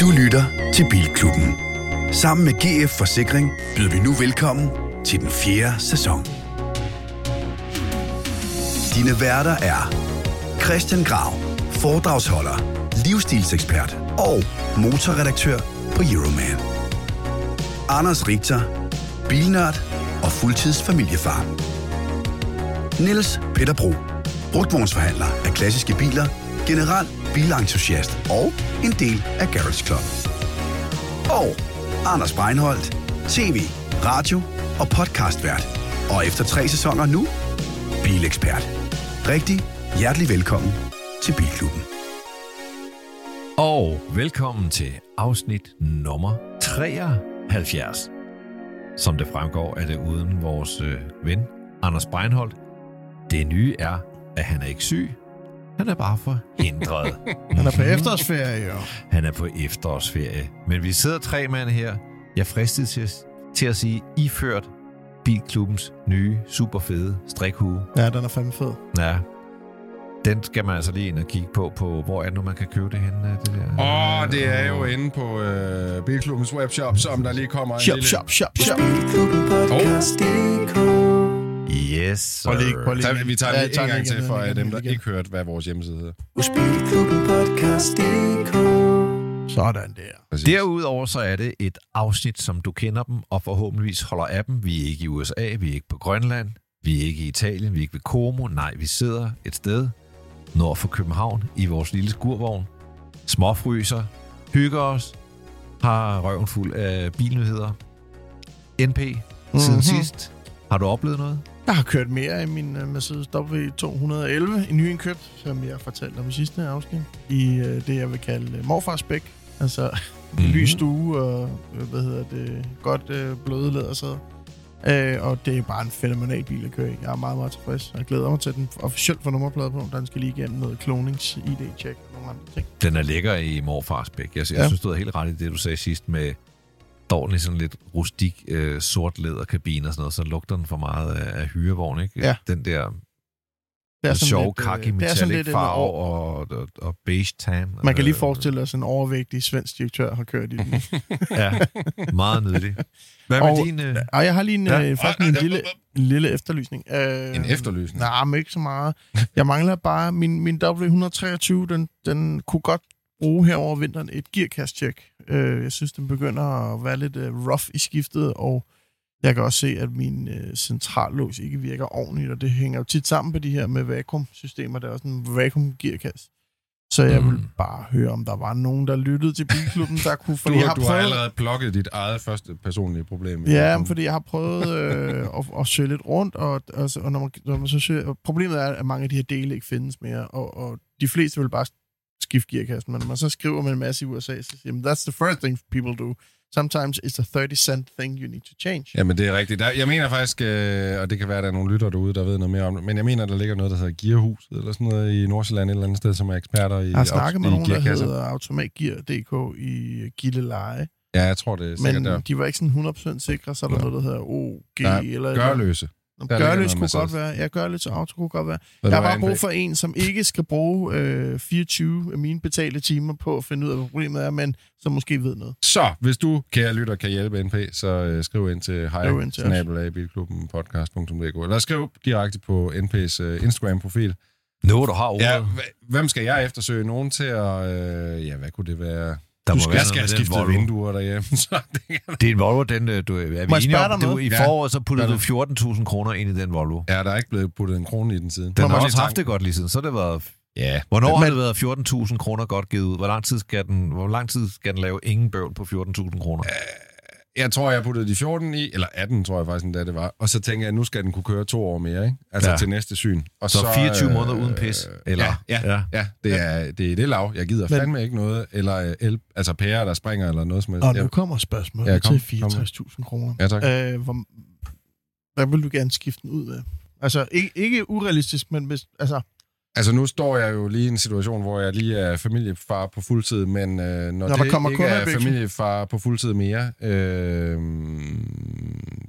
Du lytter til Bilklubben. Sammen med GF Forsikring byder vi nu velkommen til den fjerde sæson. Dine værter er Christian Grav, foredragsholder, livsstilsekspert og motorredaktør på Euroman. Anders Richter, bilnørd og fuldtidsfamiliefar. Niels Peter Bro, brugtvognsforhandler af klassiske biler, general bilentusiast og en del af Garage Club. Og Anders Breinholt, tv, radio og podcastvært. Og efter tre sæsoner nu, bilekspert. Rigtig hjertelig velkommen til Bilklubben. Og velkommen til afsnit nummer 73. Som det fremgår, er det uden vores øh, ven, Anders Breinholt. Det nye er, at han er ikke syg. Han er bare forhindret. Han er på efterårsferie, jo. han er på efterårsferie. Men vi sidder tre mand her. Jeg fristet til, til at sige, iført Bilklubbens nye, super fede strikhue. Ja, den er fandme fed. Ja, den skal man altså lige ind og kigge på, på hvor er det nu, man kan købe det henne? Det der? Åh, oh, det er jo inde på øh, Bilklubbens webshop, som der lige kommer en Shop, lille... shop, shop, shop. Yes, sir. Prøv lige, prøv lige. Så vi tager Ja, lige en gang igen, til for igen, dem, der igen. ikke hørte, hvad vores hjemmeside hedder. Sådan der. Præcis. Derudover så er det et afsnit, som du kender dem, og forhåbentligvis holder af dem. Vi er ikke i USA, vi er ikke på Grønland, vi er ikke i Italien, vi er ikke ved Como. Nej, vi sidder et sted nord for København i vores lille skurvogn. Småfryser, hygger os, har røven fuld af bilnyheder. NP, siden Mhm. sidst. Har du oplevet noget? Jeg har kørt mere i min uh, Mercedes W211, en nyindkøb, som jeg fortalte om i sidste afsnit, i uh, det, jeg vil kalde uh, morfarspæk. Altså mm-hmm. lys stue og, øh, hvad hedder det, godt uh, bløde lædersæder. Uh, og det er bare en fænomenal bil at køre i. Jeg er meget, meget tilfreds. Jeg glæder mig til den officielt for nummerplade på. Den skal lige igennem noget klonings ID-check og nogle andre ting. Den er lækker i morfarsbæk. Jeg, jeg Ja. synes, du er helt ret i det, du sagde sidst med dårlig sådan lidt rustik øh, sort læderkabine og sådan noget, så lugter den for meget af, af hyrevogn, ikke? Ja. Den der Det den sjove lidt, øh, kaki er sådan metallic lidt farve og, og, og beige tan. Man kan lige Øh, forestille sig, at en overvægtig svensk direktør har kørt i den. Ja, meget nydelig. Hvad med Og- din... Øh, Og jeg har lige en, Ja. ja. øh, faktisk en lille, en lille efterlysning. Øh, En efterlysning? Nej, men ikke så meget. Jeg mangler bare, min, min W123, den, den kunne godt bruge her over vinteren et gearkast-check. Øh, jeg synes, den begynder at være lidt øh, rough i skiftet, og jeg kan også se, at min øh, centrallås ikke virker ordentligt, og det hænger jo tit sammen på de her med vakuumsystemer. Der er også en vakuum-gearkasse. Så jeg Mm. vil bare høre, om der var nogen, der lyttede til bilklubben, der kunne... Du, Fordi jeg har du har prøvet- allerede plukket dit eget første personlige problem. Ja, men fordi jeg har prøvet øh, at, at søge lidt rundt, og, og, så- og når, man, når man så søger, problemet er, at mange af de her dele ikke findes mere, og, og de fleste vil bare skifte gearkassen, men man så skriver med en masse i USA, så siger man, that's the first thing people do. Sometimes it's a 30 cent thing you need to change. Jamen, det er rigtigt. Der, jeg mener faktisk, øh, og det kan være, at der er nogle lytter derude, der ved noget mere om det, men jeg mener, der ligger noget, der hedder Gearhus, eller sådan noget i Nordsjælland et eller andet sted, som er eksperter i, Jeg har snakket med i nogen, der hedder Automatgear.dk i Gilleleje, Ja, jeg tror, det er sikkert men der. de var ikke sådan 100% sikre, så er der Nå. noget, der hedder OG, Nej, eller... Gørløse. Nå, Gørløs kunne godt være. Ja, Gørløs og Auto kunne godt være. Ved Jeg har hvad, bare brug for en, som ikke skal bruge øh, 24 af mine betalte timer på at finde ud af, hvad problemet er, men som måske ved noget. Så, hvis du, kære lytter, kan hjælpe NP, så øh, skriv ind til Skriv ind til os. hej eller skriv direkte på NP's øh, Instagram-profil. nu, du har ordet. Ja, hv- hvem skal jeg eftersøge? Nogen til at... Øh, ja, hvad kunne det være? Der du må skal, være skal have skiftet Volvo. vinduer derhjemme. Så det er en Volvo, den, øh, du, er vi Må jeg enige om? Du, noget? I Ja. foråret så puttede Hvad du 14.000 kroner ind i den Volvo. Ja, der er ikke blevet puttet en krone i den siden. Den Må har også haft det godt lige siden, så har det været... Ja. Hvornår har Men- det været 14.000 kroner godt givet ud? Hvor lang tid skal den, hvor lang tid skal den lave ingen bøvl på 14.000 kroner? Jeg tror, jeg puttede de 14 i, eller 18 tror jeg faktisk endda det var. Og så tænker jeg, at nu skal den kunne køre to år mere, ikke? Altså Ja. til næste syn. Og Så 24 måneder uden pis, eller? Ja, Ja. ja, ja. det, er, det er det lav. Jeg gider Men- fandme ikke noget. Eller øh, el, altså pærer, der springer, eller noget som helst. Og nu kommer spørgsmålet Ja, kom, til kom. 64.000 kroner. Ja, tak. Øh, hvor, hvad vil du gerne skifte den ud med? Altså, ikke, ikke urealistisk, men hvis, altså, Altså, nu står jeg jo lige i en situation, hvor jeg lige er familiefar på fuldtid, men øh, når, Når der det kommer ikke er familiefar på fuldtid mere, øh,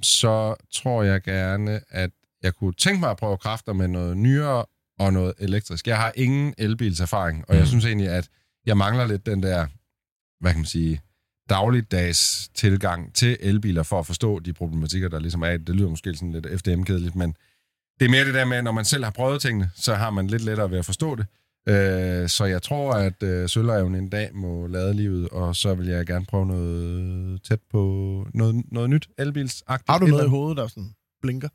så tror jeg gerne, at jeg kunne tænke mig at prøve kræfter med noget nyere og noget elektrisk. Jeg har ingen elbilserfaring, og jeg Mm. synes egentlig, at jeg mangler lidt den der hvad kan man sige, dagligdags tilgang til elbiler for at forstå de problematikker, der ligesom er. Det lyder måske sådan lidt FDM-kedeligt, men det er mere det der med, at når man selv har prøvet tingene, så har man lidt lettere ved at forstå det. Øh, så jeg tror, at øh, Sølvreven en dag må lade livet, og så vil jeg gerne prøve noget tæt på noget, noget nyt elbilsagtigt. Har du Et noget i hovedet, der sådan blinker?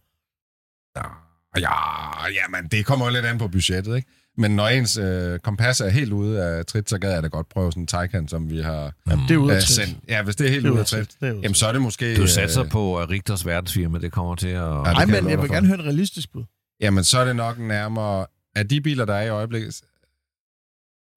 Ja, ja, men det kommer jo lidt an på budgettet, ikke? Men når ens øh, kompas er helt ude af trit, så gad jeg da godt prøve sådan en Taycan, som vi har Jamen, det er ude af øh, trit. sendt. Ja, hvis det er helt Det er ude af trit, trit. Er jamen så er det måske... Du satser øh, på, at Rigters verdensfirma, det kommer til at... Ja, Nej, jeg men jeg vil gerne høre et realistisk bud. Jamen, så er det nok nærmere... Af de biler, der er i øjeblikket...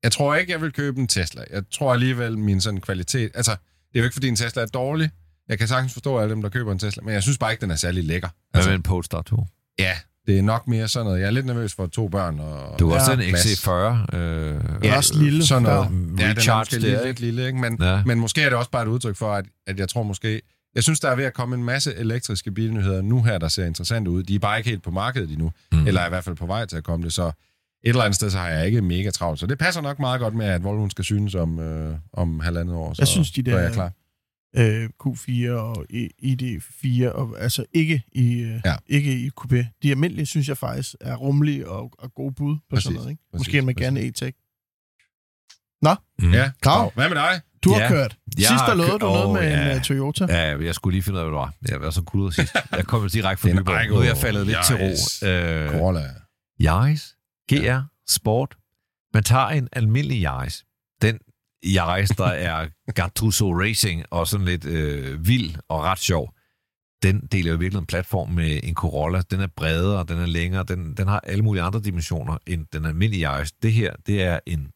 Jeg tror ikke, jeg vil købe en Tesla. Jeg tror alligevel, min sådan kvalitet... Altså, det er jo ikke, fordi en Tesla er dårlig. Jeg kan sagtens forstå alle dem, der køber en Tesla, men jeg synes bare ikke, den er særlig lækker. Hvad Altså, med en Polestar 2? ja, det er nok mere sådan noget. Jeg er lidt nervøs for to børn og... Du Ja, også en plads. XC40. Øh, Ja, også lille. Sådan noget. Ja, den er Recharge måske ikke? lidt lille, ikke? Men, Ja. men måske er det også bare et udtryk for, at, at jeg tror måske... Jeg synes, der er ved at komme en masse elektriske bilnyheder nu her, der ser interessante ud. De er bare ikke helt på markedet endnu, Mm. eller er i hvert fald på vej til at komme det. Så et eller andet sted, så har jeg ikke mega travlt. Så det passer nok meget godt med, at Volvoen skal synes om, øh, om halvandet år. Så, Jeg synes, de er der- jeg klar. Øh, Q4 og I- ID4, og, altså ikke i, øh, Ja. ikke i coupé. De almindelige, synes jeg faktisk, er rummelige og, og gode bud på Præcis, sådan noget. Ikke? præcis, Måske med præcis. gerne E-Tech. Mm. Ja, Krav. Hvad med dig? Du har Ja. kørt. Jeg Sidst der lovede du noget med ja. en uh, Toyota. Ja, jeg skulle lige finde ud af, hvad det var. Jeg var så kudret sidst. Jeg kom direkte fra Nyborg. Nu er jeg faldet lidt til ro. Øh, Corolla. Yaris, GR, Sport. Man tager en almindelig Yaris. Yaris, der er Gattuso Racing og sådan lidt øh, vild og ret sjov. Den deler jo virkelig en platform med en Corolla. Den er bredere, den er længere, den, den har alle mulige andre dimensioner end den almindelige Yaris. Det her, det er en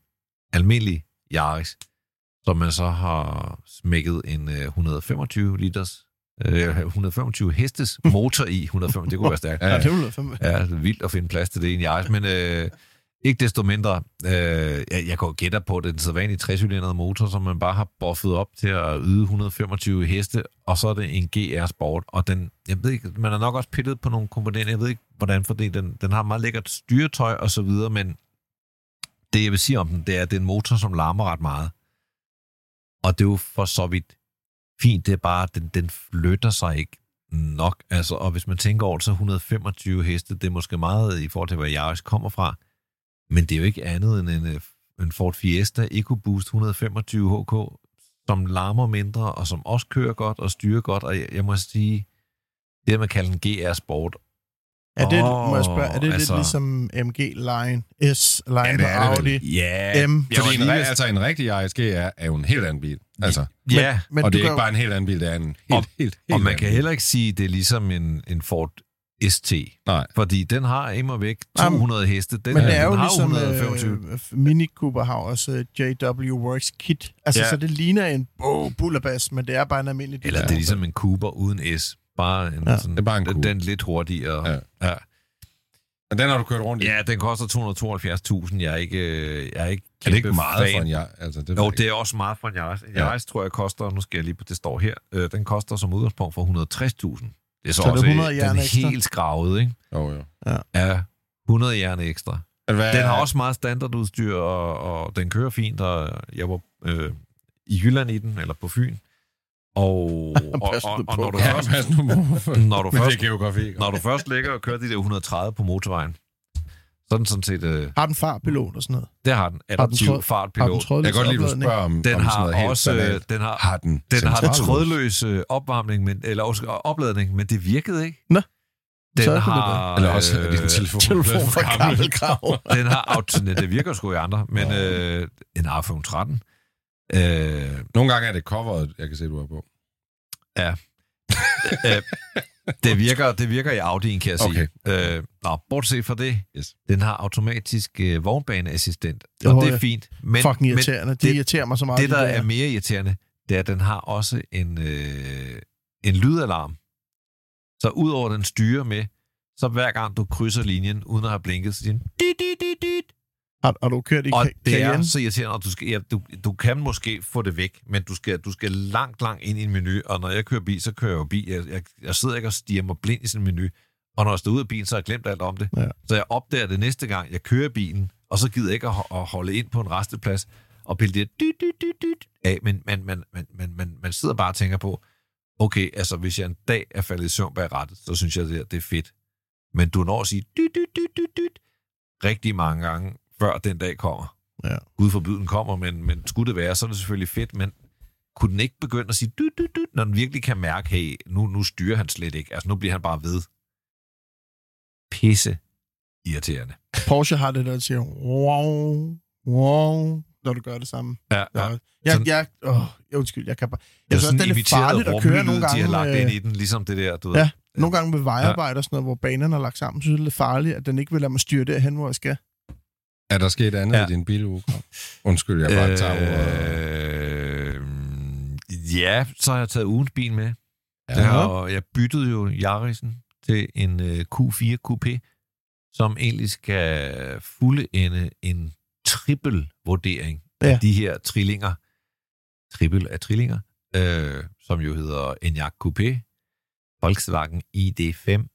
almindelig Yaris, som man så har smækket en øh, 125 liters, øh, 125 hestes motor i. 125, det kunne være stærkt. Ja. Ja, det er vildt at finde plads til det i en Yaris, men øh, ikke desto mindre, øh, jeg, jeg går gætter på, at det er den sædvanlige trecylindrede motor, som man bare har buffet op til at yde 125 heste, og så er det en GR Sport, og den, jeg ved ikke, man har nok også pillet på nogle komponenter, jeg ved ikke, hvordan, fordi den, den har meget lækkert styretøj og så videre, men det, jeg vil sige om den, det er, at det er en motor, som larmer ret meget. Og det er jo for så vidt fint, det er bare, at den, den flytter sig ikke nok. Altså, og hvis man tænker over det, så 125 heste, det er måske meget i forhold til, hvor jeg også kommer fra. Men det er jo ikke andet end en, øh, en Ford Fiesta EcoBoost 125 HK, som larmer mindre, og som også kører godt og styrer godt. Og jeg, jeg må sige, det man kalder en GR Sport, Er det, Åh, må jeg spørge, er det altså- lidt ligesom MG Line, S Line Ja, ja, det på er det. Audi? ja, M. jeg var Fordi en, altså, en rigtig Yaris GR er jo en helt anden bil. Altså, ja, Men og du det er ikke bare en helt anden bil, det er en helt, Og- helt, helt, helt og man anden kan bil. heller ikke sige, at det er ligesom en, en Ford ST. Nej. Fordi den har immer væk Jamen, 200 heste. Den, Men det er jo har ligesom 125. øh, Mini Cooper har også øh, JW Works Kit. Altså, Ja. så det ligner en oh, bullerbas, men det er bare en almindelig bil. Eller det er ligesom en Cooper uden S. Bare en, Ja, sådan, det er bare en den, den lidt hurtigere. Ja. ja. Men den har du kørt rundt i. Ja, den koster 272.000. Jeg er ikke, øh, jeg er ikke er det ikke meget fan. for en Yaris? Altså, det Jo, jeg ikke. det er også meget for en Yaris. En Ja. Tror jeg koster, nu skal jeg lige på, det står her, øh, den koster som udgangspunkt for 160.000. Det er så, Så det også 100 øh, jern den ekstra. helt skravet, ikke? Jo, jo. Ja, 100 jern ekstra. Hvad, Den har også meget standardudstyr, og, og den kører fint, og jeg var øh, i Jylland i den, eller på Fyn. Og, og, og, og når du Ja, først, på. når du det først, når du først ligger og kører de der 130 på motorvejen, så den sådan set, øh, Har den fartpilot og sådan noget? der har den Har den adaptiv Har den fartpilot. trådløs Jeg kan godt lide, at du spørger om, Den om sådan har noget helt også, øh, banalt. den har, Har den den har centrallås? trådløs øh, opvarmning, men, eller også opladning, men det virkede ikke. Nå. Den Så er det har, Eller også øh, din telefon. Telefon fra gammel. krav. den har auto, det virker sgu i andre, men øh, en iPhone 13. Øh, Nogle gange er det coveret, jeg kan se, du er på. øh, det, virker, det virker i Audi'en, kan jeg sige. Okay. Øh, nå, bortset fra det, Yes. den har automatisk øh, vognbaneassistent, og det er ja. fint. Men, Fucking men irriterende. Det, det- irriterer mig så meget. det, der de er mere irriterende, det er, at den har også en, øh, en lydalarm. Så udover den styrer med, så hver gang du krydser linjen, uden at have blinket, så siger den, dit, dit, dit, dit. Har, har du kørt i Og det er så irriterende, og du, skal, ja, du, du kan måske få det væk, men du skal, du skal langt, langt ind i en menu, og når jeg kører bil, så kører jeg jo bil. Jeg, jeg, jeg sidder ikke og stiger mig blind i sådan en menu, og når jeg står ud af bilen, så har jeg glemt alt om det. Ja. Så jeg opdager det næste gang, jeg kører bilen, og så gider jeg ikke at, at holde ind på en resteplads, og pille det dyt, dyt, dyt, dyt af, men man, man, man, man, man, man sidder bare og tænker på, okay, altså hvis jeg en dag er faldet i søvn bag rettet, så synes jeg, det, det er fedt. Men du når at sige dyt, dyt, dyt, dyt, dyt, rigtig mange gange, før den dag kommer. Ja. Gud forbyde den kommer, men, men skulle det være, så er det selvfølgelig fedt, men kunne den ikke begynde at sige dyt, dyt, dyt, når den virkelig kan mærke, hey, nu, nu styrer han slet ikke. Altså, nu bliver han bare ved. Pisse irriterende. Porsche har det der, der siger, wow, wow, når du gør det samme. Ja, Ja. ja. Jeg, Sådan- jeg, åh, jeg, undskyld, jeg kan bare... Det Jeg er synes det er farligt at køre nogle gange. de har lagt med- ind i den, ligesom det der, du ved. Ja, nogle gange med vejarbejde og sådan noget, hvor banerne er lagt sammen, synes jeg, det er lidt farligt, at den ikke vil lade mig styre derhen, hvor jeg skal. Er der sket andet Ja. i din biluge? Undskyld, jeg bare tager ordet. Øh, ja, så har jeg taget ugens bil med. Ja. Ja. Og jeg byttede jo Yarisen til en øh, Q4 Coupé, som egentlig skal fuldende en trippel vurdering. Ja. af de her trillinger. Trippel af trillinger, øh, som jo hedder Enyaq Coupé, Volkswagen ID5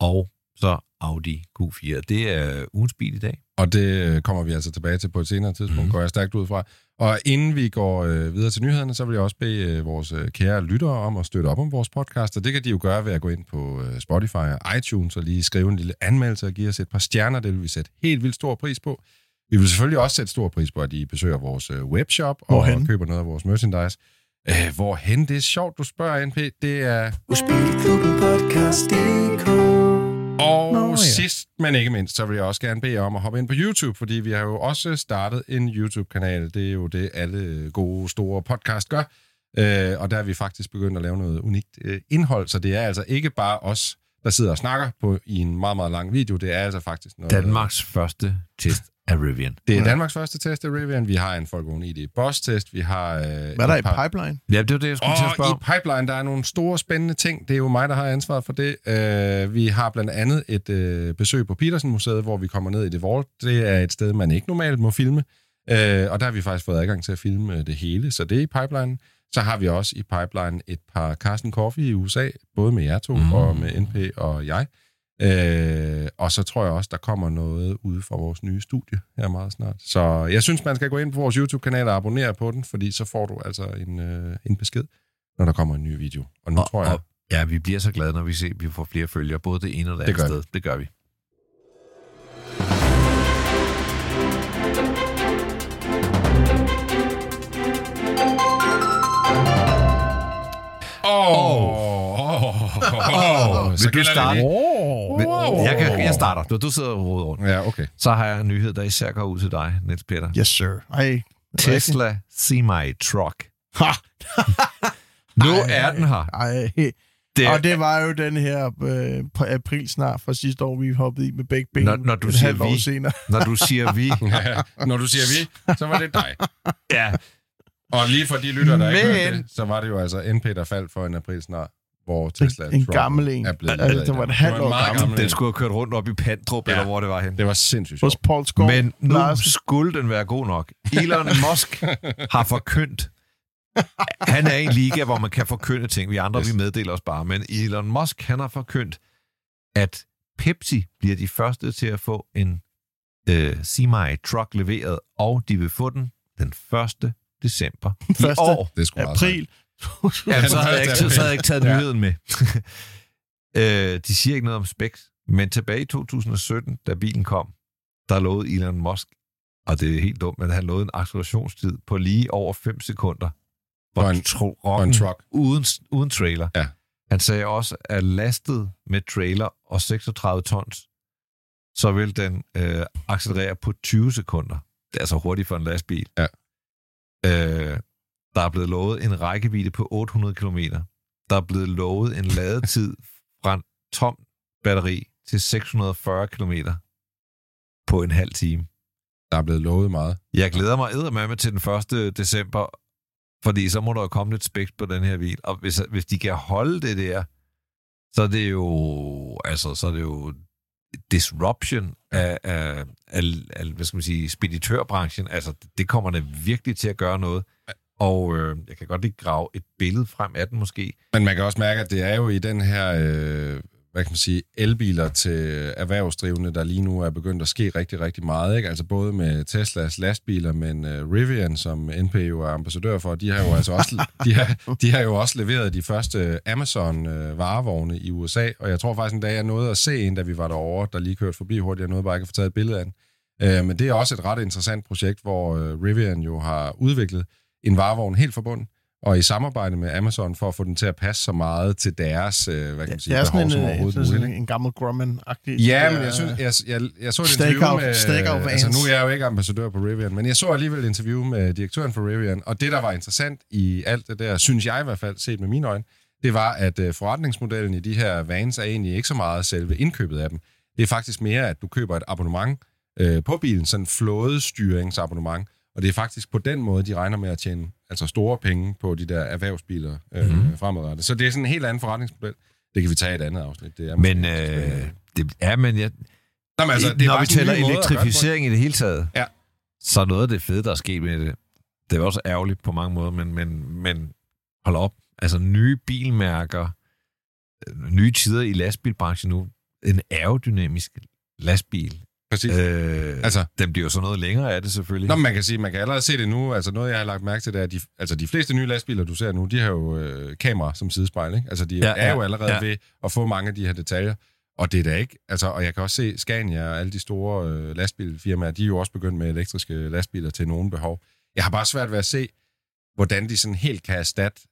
og så Audi Q4. Det er ugens bil i dag. Og det øh, kommer vi altså tilbage til på et senere tidspunkt, mm. går jeg stærkt ud fra. Og inden vi går øh, videre til nyhederne, så vil jeg også bede øh, vores øh, kære lyttere om at støtte op om vores podcast, og det kan de jo gøre ved at gå ind på øh, Spotify og iTunes og lige skrive en lille anmeldelse og give os et par stjerner. Det vil vi sætte helt vildt stor pris på. Vi vil selvfølgelig også sætte stor pris på, at I besøger vores øh, webshop og Hvorhenne? køber noget af vores merchandise. Øh, hvorhen? Det er sjovt, du spørger, NP. Det er Og Nå, ja. sidst, men ikke mindst, så vil jeg også gerne bede jer om at hoppe ind på YouTube, fordi vi har jo også startet en YouTube-kanal. Det er jo det, alle gode, store podcast gør. Øh, og der er vi faktisk begyndt at lave noget unikt øh, indhold, så det er altså ikke bare os, der sidder og snakker på i en meget, meget lang video. Det er altså faktisk noget... Danmarks første test af Rivian. Det er Danmarks første test af Rivian. Vi har en Volkswagen ID Boss-test. Vi har... Øh, Hvad er der i pipeline? Ja, det var det, jeg skulle til at spørge og i pipeline, der er nogle store spændende ting. Det er jo mig, der har ansvaret for det. Uh, vi har blandt andet et uh, besøg på Petersen-museet, hvor vi kommer ned i det Vault. Det er et sted, man ikke normalt må filme. Uh, og der har vi faktisk fået adgang til at filme øh, det hele, så det er i pipeline. Så har vi også i pipeline et par Carsten Coffee i USA, både med jer to Mm. og med NP og jeg. Øh, og så tror jeg også, der kommer noget ude fra vores nye studie her meget snart. Så jeg synes, man skal gå ind på vores YouTube-kanal og abonnere på den, fordi så får du altså en, øh, en besked, når der kommer en ny video. Og nu Og, tror jeg... og, ja, vi bliver så glade, når vi ser, at vi får flere følgere, både det ene og det, Det andet vi. sted. Det gør vi. Åh! Vil du starte? Oh. Jeg, kan, jeg starter. Du, du sidder og roder rundt. Ja, okay. Så har jeg en nyhed, der især går ud til dig, Niels Peter. Yes, sir. Ej. Tesla Semi-Truck. Nu Ej, er den her. Ej. Det er, Og det var jo den her øh, på april snart fra sidste år, vi hoppede i med begge ben. Når- når du siger vi. senere. når du siger vi. Ja, når du siger vi, så var det dig. Ja, Og lige for de lytter, der ikke Men- hørte det, så var det jo altså NP, der faldt for en april snart, hvor Tesla en Truck gammel en. er blevet lavet det var et halvt en år gammel. gammel den en. skulle have kørt rundt op i Pandrup, ja. Eller hvor det var hen. Det var sindssygt Hos sjovt. Paul Skov. Men nu Lars. skulle den være god nok. Elon Musk har forkyndt. Han er i en liga, hvor man kan forkynde ting. Vi andre, Yes. vi meddeler os bare. Men Elon Musk, han har forkyndt, at Pepsi bliver de første til at få en øh, semi-truck leveret, og de vil få den den 1. december i Første år. Det skulle altså- April. Ja, så havde jeg ikke, så havde jeg ikke taget nyheden med. øh, de siger ikke noget om specs, men tilbage i 2017, da bilen kom, der lovede Elon Musk, og det er helt dumt, men han lovede en accelerationstid på lige over 5 sekunder For en- tro- en truck. uden, uden trailer. Ja. Han sagde også, at lastet med trailer og 36 tons, så vil den øh, accelerere på 20 sekunder. Det er altså hurtigt for en lastbil. Ja. Øh, der er blevet lovet en rækkevidde på 800 km. Der er blevet lovet en ladetid fra en tom batteri til 640 km på en halv time. Der er blevet lovet meget. Jeg glæder mig eddermame til den 1. december, fordi så må der jo komme lidt spækt på den her bil. Og hvis, hvis de kan holde det der, så er det jo, altså, så er det jo disruption af, af, af, af hvad skal man sige, speditørbranchen. Altså, det kommer da virkelig til at gøre noget. Og øh, jeg kan godt lige grave et billede frem af den måske. Men man kan også mærke, at det er jo i den her, øh, hvad kan man sige, elbiler til erhvervsdrivende, der lige nu er begyndt at ske rigtig, rigtig meget. Ikke? Altså både med Teslas lastbiler, men uh, Rivian, som NP jo er ambassadør for, de har jo altså også, de har, de har jo også leveret de første Amazon-varevogne i USA, og jeg tror faktisk en dag, jeg nåede at se en, da vi var derovre, der lige kørte forbi hurtigt, jeg nåede bare ikke at få taget et billede af den. Uh, men det er også et ret interessant projekt, hvor uh, Rivian jo har udviklet en varevogn helt forbundet, og i samarbejde med Amazon for at få den til at passe så meget til deres øh, hvad kan man sige, er behov sådan som en, overhovedet sådan muligt. en, en gammel Grumman-agtig. Ja, men øh, jeg, synes, jeg, jeg, jeg så et interview med... stakeout altså, nu er jeg jo ikke ambassadør på Rivian, men jeg så alligevel et interview med direktøren for Rivian, og det, der var interessant i alt det der, synes jeg i hvert fald, set med mine øjne, det var, at øh, forretningsmodellen i de her vans er egentlig ikke så meget selve indkøbet af dem. Det er faktisk mere, at du køber et abonnement øh, på bilen, sådan en flådestyringsabonnement, og det er faktisk på den måde, de regner med at tjene altså store penge på de der erhvervsbiler øh, mm-hmm. fremadrettet. Så det er sådan en helt anden forretningsmodel. Det kan vi tage i et andet afsnit. Det er Men, øh, det, ja, men jeg, Nå, men altså, når vi taler elektrificering... elektrificering i det hele taget, Ja. så er noget af det fede, der er sket med det, det er også ærgerligt på mange måder, men, men, men hold op. Altså nye bilmærker, øh, nye tider i lastbilbranchen nu, en aerodynamisk lastbil, Præcis. øh, Altså- den bliver jo så noget længere af det selvfølgelig. Nå, men man kan sige, man kan allerede se det nu. Altså noget, jeg har lagt mærke til, det er, at de, altså de fleste nye lastbiler, du ser nu, de har jo øh, kamera som sidespejl. Ikke? Altså de Ja, er ja, jo allerede ja. ved at få mange af de her detaljer. Og det er da ikke, altså, og jeg kan også se Scania og alle de store øh, lastbilfirmaer, de er jo også begyndt med elektriske lastbiler til nogen behov. Jeg har bare svært ved at se, hvordan de sådan helt kan erstatte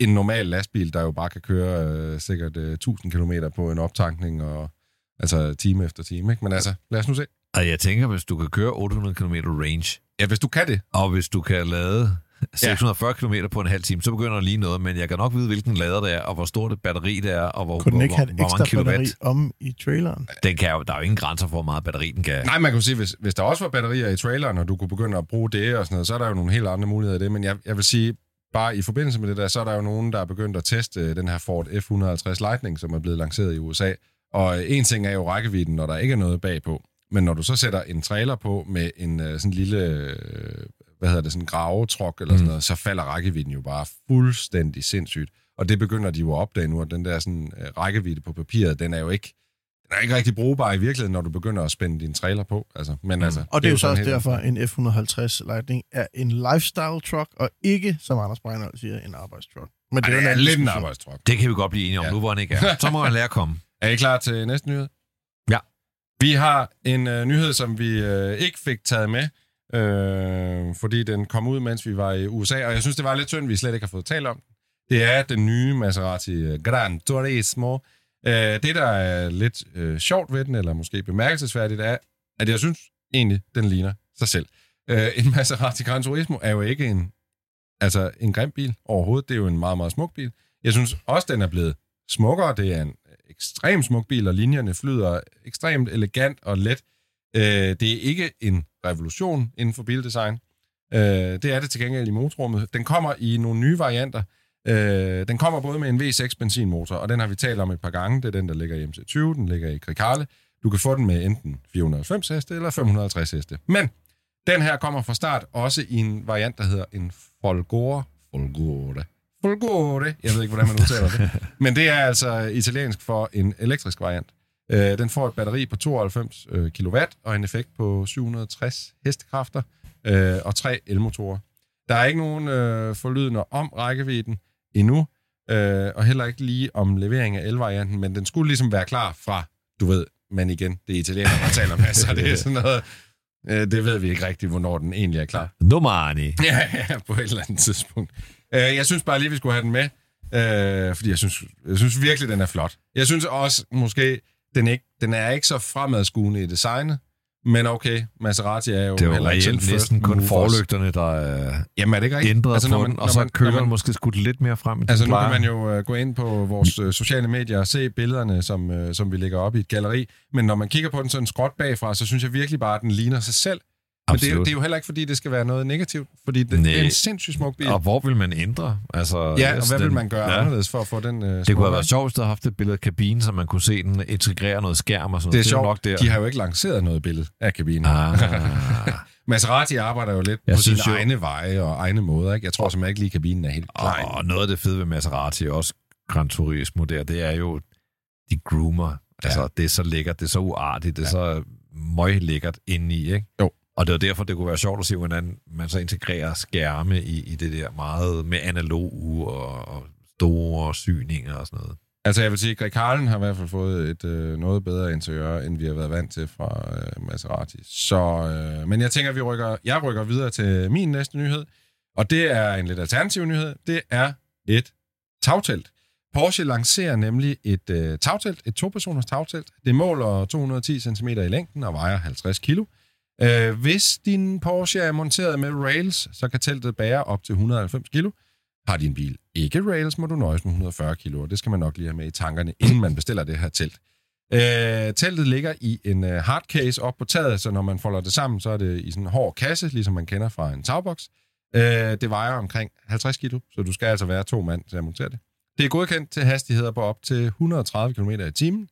en normal lastbil, der jo bare kan køre øh, sikkert øh, 1000 km på en optankning, og altså time efter time. Ikke? Men altså, lad os nu se. Og jeg tænker, hvis du kan køre 800 km range, Ja, hvis du kan det, og hvis du kan lade 640 ja. km på en halv time, så begynder der lige noget, men jeg kan nok vide, hvilken lader det er, og hvor stort et batteri det er, og hvor, Kunne den hvor, ikke have hvor, mange kilowatt. batteri om i traileren? Den kan jo, der er jo ingen grænser for, hvor meget batteri den kan. Nej, man kan jo sige, hvis, hvis der også var batterier i traileren, og du kunne begynde at bruge det og sådan noget, så er der jo nogle helt andre muligheder i det. Men jeg, jeg vil sige, bare i forbindelse med det der, så er der jo nogen, der er begyndt at teste den her Ford F-150 Lightning, som er blevet lanceret i USA. Og en ting er jo rækkevidden, når der ikke er noget bagpå. Men når du så sætter en trailer på med en øh, sådan lille, øh, hvad hedder det, sådan en gravetrok eller sådan Mm. noget, så falder rækkevidden jo bare fuldstændig sindssygt. Og det begynder de jo at opdage nu, at den der sådan, øh, rækkevidde på papiret, den er jo ikke, den er ikke rigtig brugbar i virkeligheden, når du begynder at spænde din trailer på. Altså, men altså, Og det er jo så også helt- derfor, en F-150 Lightning er en lifestyle truck, og ikke, som Anders Breinholt siger, en arbejdstruck. Men Ej, jo det en er anden lidt en arbejdstrop. Det kan vi godt blive enige om, ja. nu hvor han ikke er. Så må han lære at komme. Er I klar til næste nyhed? Ja. Vi har en øh, nyhed, som vi øh, ikke fik taget med, øh, fordi den kom ud, mens vi var i USA, og jeg synes, det var lidt synd, vi slet ikke har fået talt om den. Det er den nye Maserati øh, Gran Turismo. Øh, det, der er lidt øh, sjovt ved den, eller måske bemærkelsesværdigt, er, at jeg synes egentlig, den ligner sig selv. Øh, en Maserati Gran Turismo er jo ikke en, altså en grim bil overhovedet. Det er jo en meget, meget smuk bil. Jeg synes også, den er blevet smukkere. Det er en ekstremt smuk bil, og linjerne flyder ekstremt elegant og let. Øh, det er ikke en revolution inden for bildesign. Øh, det er det til gengæld i motorrummet. Den kommer i nogle nye varianter. Øh, den kommer både med en V6 benzinmotor, og den har vi talt om et par gange. Det er den, der ligger i MC20, den ligger i Krikale. Du kan få den med enten 490 heste eller 550 heste. Men den her kommer fra start også i en variant, der hedder en Folgore. Folgore. Folgore. Jeg ved ikke, hvordan man udtaler det. Men det er altså italiensk for en elektrisk variant. Øh, den får et batteri på 92 øh, kW og en effekt på 760 hestekræfter øh, og tre elmotorer. Der er ikke nogen øh, forlydende om rækkevidden endnu, øh, og heller ikke lige om levering af elvarianten, men den skulle ligesom være klar fra, du ved, men igen, det er italiener, der taler med, så det er sådan noget, det ved vi ikke rigtigt, hvornår den egentlig er klar. Domani. Ja, ja, på et eller andet tidspunkt. Øh, jeg synes bare lige, vi skulle have den med, øh, fordi jeg synes, jeg synes virkelig, den er flot. Jeg synes også, måske, den, ikke, den er ikke så fremadskuende i designet, men okay, Maserati er jo Det er jo reelt næsten kun forlygterne, der er Jamen er det ikke ændret altså, når den, og så er køleren man- måske skudt lidt mere frem. Altså den nu kan man jo øh, gå ind på vores øh, sociale medier og se billederne, som, øh, som vi lægger op i et galleri. Men når man kigger på den sådan skråt bagfra, så synes jeg virkelig bare, at den ligner sig selv. Men det er, det er jo heller ikke, fordi det skal være noget negativt, fordi det, det er en sindssygt smuk bil. Og hvor vil man ændre? Altså, Ja, og yes, hvad vil den- man gøre ja. anderledes for at få den... Øh, Det kunne have været sjovt, der havde haft et billede af kabinen, så man kunne se den integrere noget skærm og sådan Det er noget. sjovt, nok der. de har jo ikke lanceret noget billede af kabinen. Ah. Maserati arbejder jo lidt Jeg på sine jo- egne veje og egne måder. Ikke? Jeg tror simpelthen ikke lige, kabinen er helt klar. Og noget af det fede ved Maserati, også Gran Turismo der, det er jo, de groomer. Altså, det er så lækkert, det er så uartigt, det er så møg lækkert indeni, ikke? Jo. Og det var derfor, det kunne være sjovt at se, hvordan man så integrerer skærme i, i det der meget med analog og, og store syninger og sådan noget. Altså, jeg vil sige, at Greg Harlan har i hvert fald fået et øh, noget bedre interiør, end vi har været vant til fra øh, Maserati. Så, øh, men jeg tænker, at vi rykker, jeg rykker videre til min næste nyhed, og det er en lidt alternativ nyhed. Det er et tagtelt. Porsche lancerer nemlig et øh, tagtelt, et to-personers tagtelt. Det måler 210 cm i længden og vejer 50 kg. Øh, hvis din Porsche er monteret med rails, så kan teltet bære op til 190 kg. Har din bil ikke rails, må du nøjes med 140 kg, og det skal man nok lige have med i tankerne, inden man bestiller det her telt. Øh, teltet ligger i en øh, hardcase op på taget, så når man folder det sammen, så er det i sådan en hård kasse, ligesom man kender fra en tagboks. Øh, det vejer omkring 50 kg, så du skal altså være to mand til at montere det. Det er godkendt til hastigheder på op til 130 km i timen.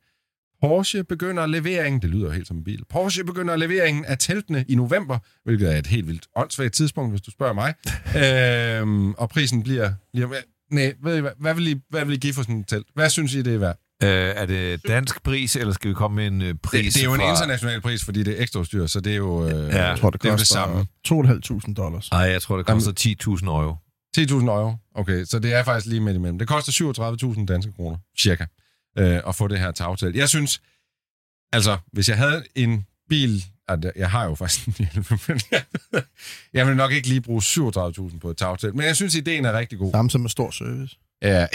Porsche begynder leveringen, det lyder helt som en bil, Porsche begynder leveringen af teltene i november, hvilket er et helt vildt åndssvagt tidspunkt, hvis du spørger mig. øhm, og prisen bliver... bliver nej, ved I hvad, hvad, vil I, hvad vil I give for sådan et telt? Hvad synes I, det er værd? Øh, er det dansk pris, eller skal vi komme med en øh, pris Det, det er jo en fra... international pris, fordi det er ekstra udstyr, så det er jo, øh, Ja. Jeg tror, det det er det koster samme. 2.500 dollars. Nej, jeg tror, det koster 10.000 euro. 10.000 euro. Okay, så det er faktisk lige midt imellem. Det koster 37.000 danske kroner, cirka, øh, at få det her tagtelt. Jeg synes, altså, hvis jeg havde en bil... at Jeg har jo faktisk en bil, men jeg, jeg vil nok ikke lige bruge 37.000 på et tagtelt. Men jeg synes, ideen er rigtig god. Samtidig med stor service. Ja,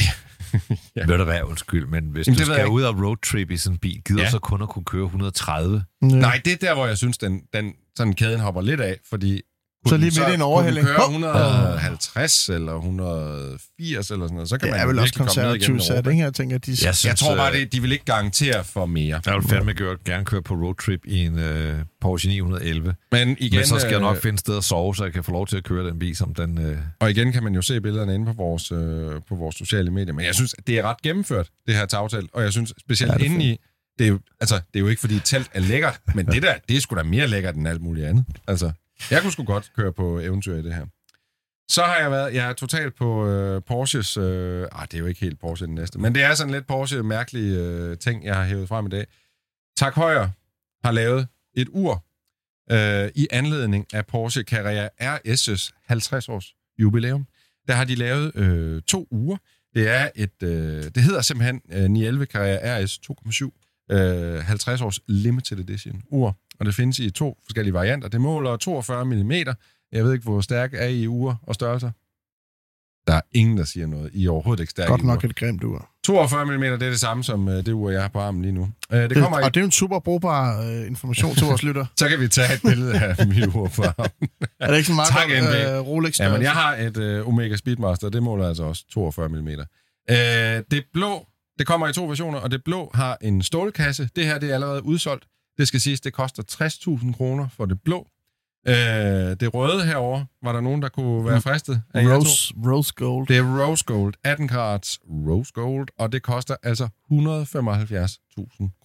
Ja. Ved du hvad, undskyld, men hvis Jamen, du skal ud og roadtrip i sådan en bil, gider ja. så kun at kunne køre 130? Ja. nej, det er der, hvor jeg synes, den, den sådan kæden hopper lidt af, fordi... Så lige midt i en overhælling. Kunne køre Hop! 150 eller 180 eller sådan noget, så kan Det man er vel også konservativt sat, ikke? Jeg tænker, de... Jeg, synes, Jeg tror bare, øh, det, de vil ikke garantere for mere. Jeg vil fandme gøre, gerne køre på roadtrip i en uh, Porsche 911. Men Igen, Men så skal jeg nok øh, finde et sted at sove, så jeg kan få lov til at køre den bil, som den... Uh... Og igen kan man jo se billederne inde på vores, øh, på vores sociale medier. Men jeg synes, det er ret gennemført, det her tagtelt. Og jeg synes specielt Ja, er indeni, det er, jo, altså, det er jo ikke, fordi telt er lækkert, men det der, det er sgu da mere lækkert end alt muligt andet. Altså, jeg kunne sgu godt køre på eventyr i det her. Så har jeg været, jeg er totalt på øh, Porsches, øh, ah, det er jo ikke helt Porsche den næste, men det er sådan lidt Porsche-mærkelige øh, ting, jeg har hævet frem i dag. Tak Højer har lavet et ur øh, i anledning af Porsche Carrera RS' 50 års jubilæum. Der har de lavet øh, to uger. Det er et, øh, det hedder simpelthen øh, 911 Carrera RS 2,7 øh, 50 års limited edition ur, og det findes i to forskellige varianter. Det måler 42 mm. Jeg ved ikke, hvor stærk er I uger og størrelser. Der er ingen, der siger noget. I er overhovedet ikke stærke Godt nok et grimt ur. 42 mm, det er det samme som øh, det ur, jeg har på armen lige nu. Øh, det Det, kommer i og det er jo en super brugbar øh, information til vores lytter. så kan vi tage et billede af mit ur på armen. Er det ikke så meget Tak, godt, øh, Rolex Ja, men jeg har et øh, Omega Speedmaster, det måler altså også 42 mm. Øh, det blå, det kommer i to versioner, og det blå har en stålkasse. Det her, det er allerede udsolgt. Det skal siges, det koster 60.000 kroner for det blå. Øh, det røde herover var der nogen, der kunne være fristet af? Rose, Rose Gold. Det er Rose Gold, 18 karats Rose Gold, og det koster altså 175.000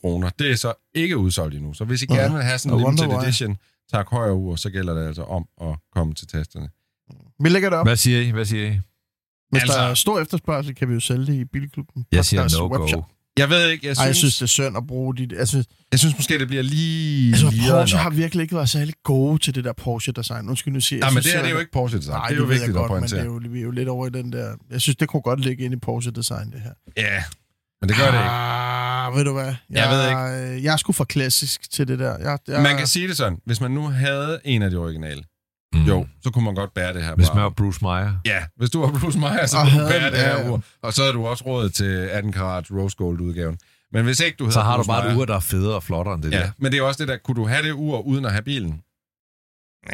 kroner. Det er så ikke udsolgt endnu, så hvis I gerne vil have sådan en limited why. edition, tak højere ur, så gælder det altså om at komme til tasterne. Vi lægger det op. Hvad siger I? Hvad siger I? Hvis Altså- der er stor efterspørgsel, kan vi jo sælge det i Bilklubben. Jeg siger no-go. Jeg ved ikke, jeg synes, Ej, jeg synes, det er synd at bruge de... Jeg synes, jeg synes måske, det bliver lige altså, Porsche nok. har virkelig ikke været særlig gode til det der Porsche-design. Undskyld, nu siger jeg. Nej, men synes, det her det er jo ikke Porsche design. Nej, det er jo jeg vigtigt at godt, men det pointere. er jo, vi er jo lidt over i den der... Jeg synes, det kunne godt ligge ind i Porsche-design, det her. Ja, men det gør det ikke. Ah, ved du hvad? Jeg ved ikke. Jeg er sgu for klassisk til det der. Jeg, jeg, Man kan sige det sådan, hvis man nu havde en af de originale, Mm. jo, så kunne man godt bære det her. Hvis man var. Bruce Meyer. Ja, hvis du var Bruce Meyer, så Og kunne du bære det her ja. ur. Og så havde du også råd til 18 karat Rose Gold udgaven. Men hvis ikke du havde Så har du Bruce bare et Meyer- ur, der er federe og flottere end det Ja, der. men det er også det der, kunne du have det ur uden at have bilen?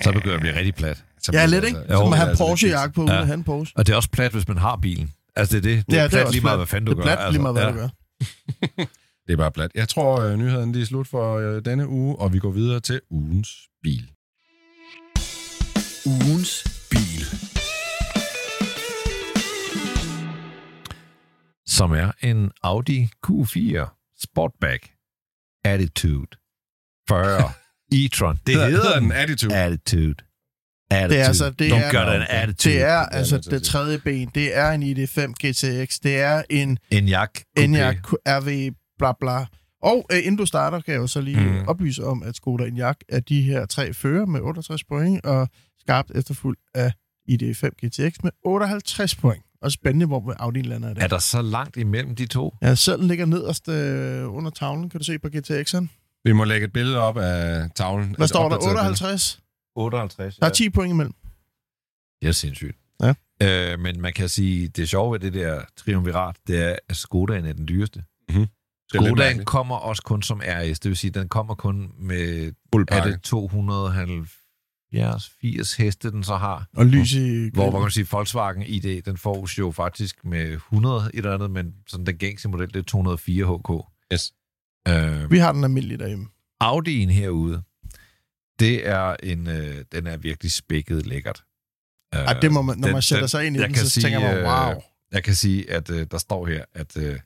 Så begynder det at blive rigtig plat. Så er bliver lidt, det ikke? altså- Som så at bliver have det altså Porsche-jakke på, uden Ja. at have en Porsche. Og det er også plat, hvis man har bilen. Altså, det er det. Det er, Ja, plat også lige meget, plat. hvad fanden du det er gør. plat, lige meget, hvad ja. du gør. Det er bare plat. Jeg tror, øh, nyheden de er slut for øh, denne uge, og vi går videre til ugens bil. Ugens bil. Som er en Audi Q4 Sportback Attitude 40 e-tron. Det hedder den Attitude. Attitude. Attitude. Det er altså- det Don't er- gør den attitude. Det er altså det tredje ben. Det er en ID5 GTX. Det er en en jak. Enyaq RV bla bla. Og øh, inden du starter, kan jeg jo så lige mm. oplyse om, at Skoda Enyaq er de her tre fører med 68 point, og skarpt efterfulgt af ID5 GTX med 58 point. Og spændende, hvor Audi lander i dag. Er der så langt imellem de to? Ja, selv ligger nederst øh, under tavlen, kan du se på GTX'en. Vi må lægge et billede op af tavlen. Hvad står der? opdateret 58? 58. Der er 10 point imellem. Det er sindssygt. Ja. Øh, men man kan sige, det sjove ved det der triumvirat, det er, at Skodaen er den dyreste. Lidt Skodaen kommer også kun som RS, det vil sige, den kommer kun med, er det 270, 80 heste, den så har. Og lys i Hvor man kan sige, Volkswagen ID, den får jo faktisk med 100 et eller andet, men sådan den gængse model, det er 204 HK. Yes. Øh, Vi har den almindelige derhjemme. Audi'en herude, det er en, øh, den er virkelig spækket lækkert. Øh, Ej, det må man, når den- man sætter den- sig ind i den, kan så sige, tænker man, øh, wow. Jeg kan sige, at øh, der står her, at øh,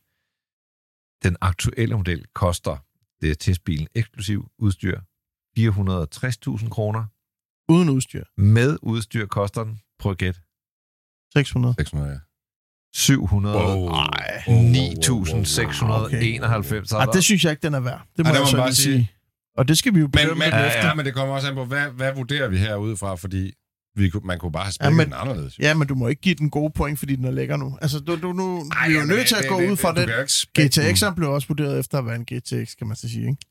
den aktuelle model koster, det er testbilen eksklusiv udstyr, 460.000 kroner. Uden udstyr. Med udstyr koster den, prøv at gætte, 600. 600, ja. 700. Wow. Ej. 9.691. Så er Ej, der- det synes jeg ikke, den er værd. Det må Ej, jeg må så man lige bare sige. sige. Og det skal vi jo Men, men, ja, efter. ja, men det kommer også an på, hvad, hvad vurderer vi herudefra, fordi vi, man kunne bare have Ja, spillet men- den anderledes. jo. Ja, men du må ikke give den gode point, fordi den er lækker nu. Altså, du, du, nu, Ej, vi er jo nødt til at det- gå det- ud fra du den. GTX'eren blev også vurderet efter at være en GTX, kan man så sige, ikke?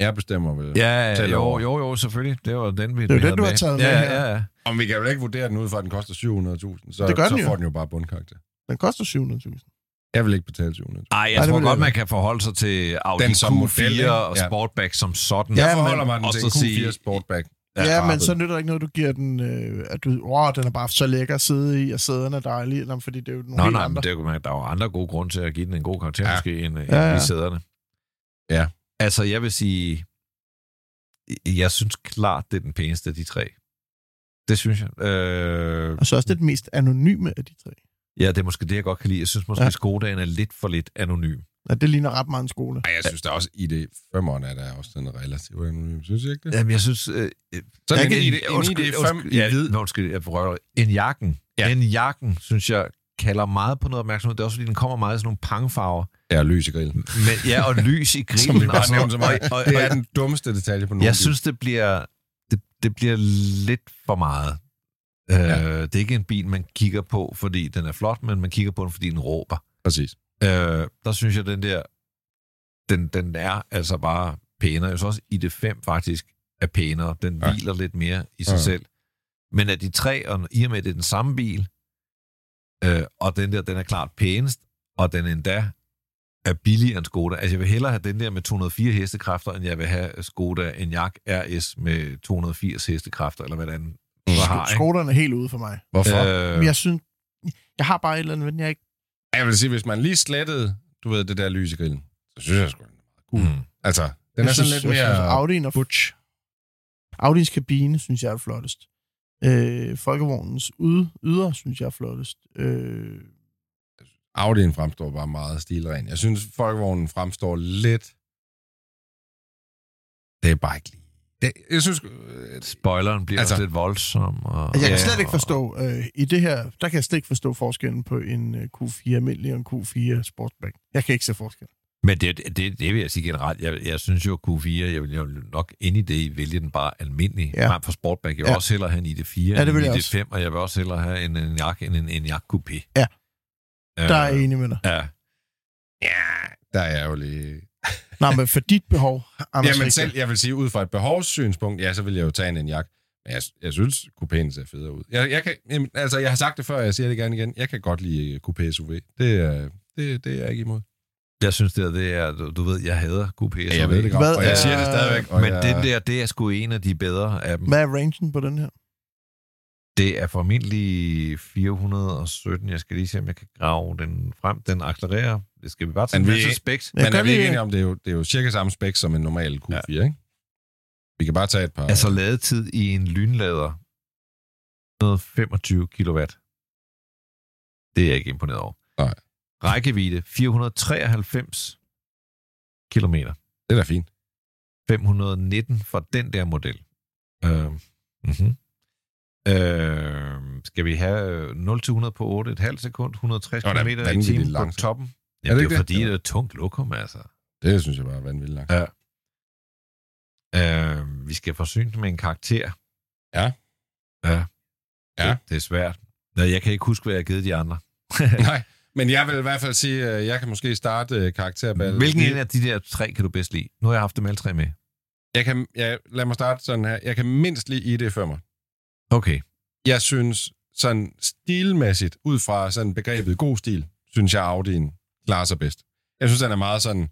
Jeg bestemmer vel. Ja, Tæl jo, over. jo, jo, selvfølgelig. Det var den, vi Det er den, du har med. taget ja, med her. Ja, ja. Om vi kan jo ikke vurdere den ud fra, at den koster 700.000, så, Det gør så den jo. får den jo bare bundkarakter. Den koster 700.000. Jeg vil ikke betale 700.000. Ej, jeg det tror godt, man kan forholde sig til Audi Den som Q4 model, og Ja. Sportback som sådan. Ja, Jeg forholder men- mig den til så en sige- Q4 Sportback. Ja, ja men så nytter det ikke noget, du giver den, øh, at du, wow, den er bare så lækker at sidde i, og sæderne er dejlige, Nå, fordi det er jo nogle Nå, helt nej, men andre. det, er jo- der er jo andre gode grunde til at give den en god karakter, Ja. ja. måske, end, ja, Ja, ja. ja. i sæderne. Ja. Altså, jeg vil sige, jeg synes klart, det er den pæneste af de tre. Det synes jeg. Øh, Og så også det mest anonyme af de tre. ja, det er måske det, jeg godt kan lide. Jeg synes måske, Ja. Skodaen er lidt for lidt anonym. Ja, det ligner ret meget en skole. Ej, jeg synes da også, ID 5'eren er der også den relativt anonym. Synes I ikke det? Jamen, jeg synes... Øh, Sådan jeg en kan- ID, en undskyld, ID 5 undskyld, i ja, hvid. Nå, undskyld, jeg prøver. En jakken. Ja. Ja. En jakken, synes jeg, kalder meget på noget opmærksomhed. Det er også, fordi den kommer meget i sådan nogle pangfarver. Ja, lys i grillen. Men, ja, og lys i grillen. Som vi og bare nævnte så meget. Og, og, Det er og, den dummeste detalje på nogen jeg bil. synes, det bliver, det, det bliver lidt for meget. Ja. Øh, det er ikke en bil, man kigger på, fordi den er flot, men man kigger på den, fordi den råber. Præcis. Øh, der synes jeg, den der, den, den er altså bare pænere. Jeg synes også, ID5 faktisk er pænere. Den ja. hviler lidt mere i sig ja. selv. Men af de tre, og i og med, at det er den samme bil, øh, og den der, den er klart pænest, og den endda er billigere end Skoda. Altså, jeg vil hellere have den der med 204 hestekræfter, end jeg vil have Skoda Enyaq RS med 280 hestekræfter, eller hvad den så har. ikke? Skoderne er helt ude for mig. Hvorfor? Øh, Men jeg synes, jeg har bare et eller andet, den, jeg ikke... Jeg vil sige, hvis man lige slettede, du ved, det der lys i grillen, så synes jeg sgu, den er meget cool. mm. Altså, den jeg er sådan synes, lidt mere... Audi'en og Butch. Audis kabine, synes jeg er flottest. Øh, Folkevognens yd, yder, synes jeg er flottest. Øh, Audi'en fremstår bare meget stilren. Jeg synes, Folkevognen fremstår lidt... Det er bare ikke lige... Det, jeg synes... øh, Spoileren bliver Altså- altså, lidt voldsom. Og, Altså, jeg kan ja, slet ikke forstå, øh, i det her, der kan jeg slet ikke forstå forskellen på en øh, Q4 almindelig og en Q4 Sportsback. Jeg kan ikke se forskel. Men det, det, det vil jeg sige generelt. Jeg, jeg synes jo, Q4, jeg vil jo nok ind i det, vælge den bare almindelig, Ja. frem for Sportback. Jeg vil Ja. også hellere have en ID4 Ja, det end vil en jeg ID5, og jeg vil også hellere have en, en jak end en, en jak coupé. Ja. Øh, Der er jeg enig med dig. Ja. Ja, der er jeg jo lige... Nej, men for dit behov, Anders Jamen selv, jeg vil sige, ud fra et behovssynspunkt, ja, så vil jeg jo tage en Enyaq. Men jeg, jeg synes, coupéen ser federe ud. Jeg, jeg, kan, jamen, altså, jeg har sagt det før, og jeg siger det gerne igen. Jeg kan godt lide coupé SUV. Det, er- det, det er jeg ikke imod. Jeg synes, det, er, det er, du, ved, jeg hader coupé. Ja, jeg ved det godt, Hvad og jeg er- siger det stadigvæk. Men jeg, den der, det er sgu en af de bedre af dem. hvad er rangen på den her? Det er formentlig 417. Jeg skal lige se, om jeg kan grave den frem. Den accelererer. Det skal vi bare tage specs. Jeg Men kan er vi ikke enige om, det er, jo, det er jo cirka samme spæk som en normal Q4, ja. ikke? Vi kan bare tage et par... Altså ladetid i en lynlader. 125 kW. Det er jeg ikke imponeret over. Rækkevidde 493 km. Det er da fint. 519 for den der model. Øh, mm-hmm. øh, skal vi have 0-100 på 8,5 sekund, 160 Det var da km i timen på toppen? Er Jamen, det det er jo det? fordi, det er tungt lokum, altså. Det synes jeg bare er vanvittigt nok. Ja. Øh, vi skal forsyne med en karakter. Ja. Ja. Ja. Det, det er svært. Ja, jeg kan ikke huske, hvad jeg har givet de andre. Nej, men jeg vil i hvert fald sige, at jeg kan måske starte øh, karakterballet. Hvilken en af de der tre kan du bedst lide? Nu har jeg haft dem alle tre med. Jeg kan, jeg, lad mig starte sådan her. Jeg kan mindst lide ID for mig. Okay. Jeg synes, sådan stilmæssigt, ud fra sådan begrebet god stil, synes jeg, Audi'en klarer sig bedst. Jeg synes, den er meget sådan...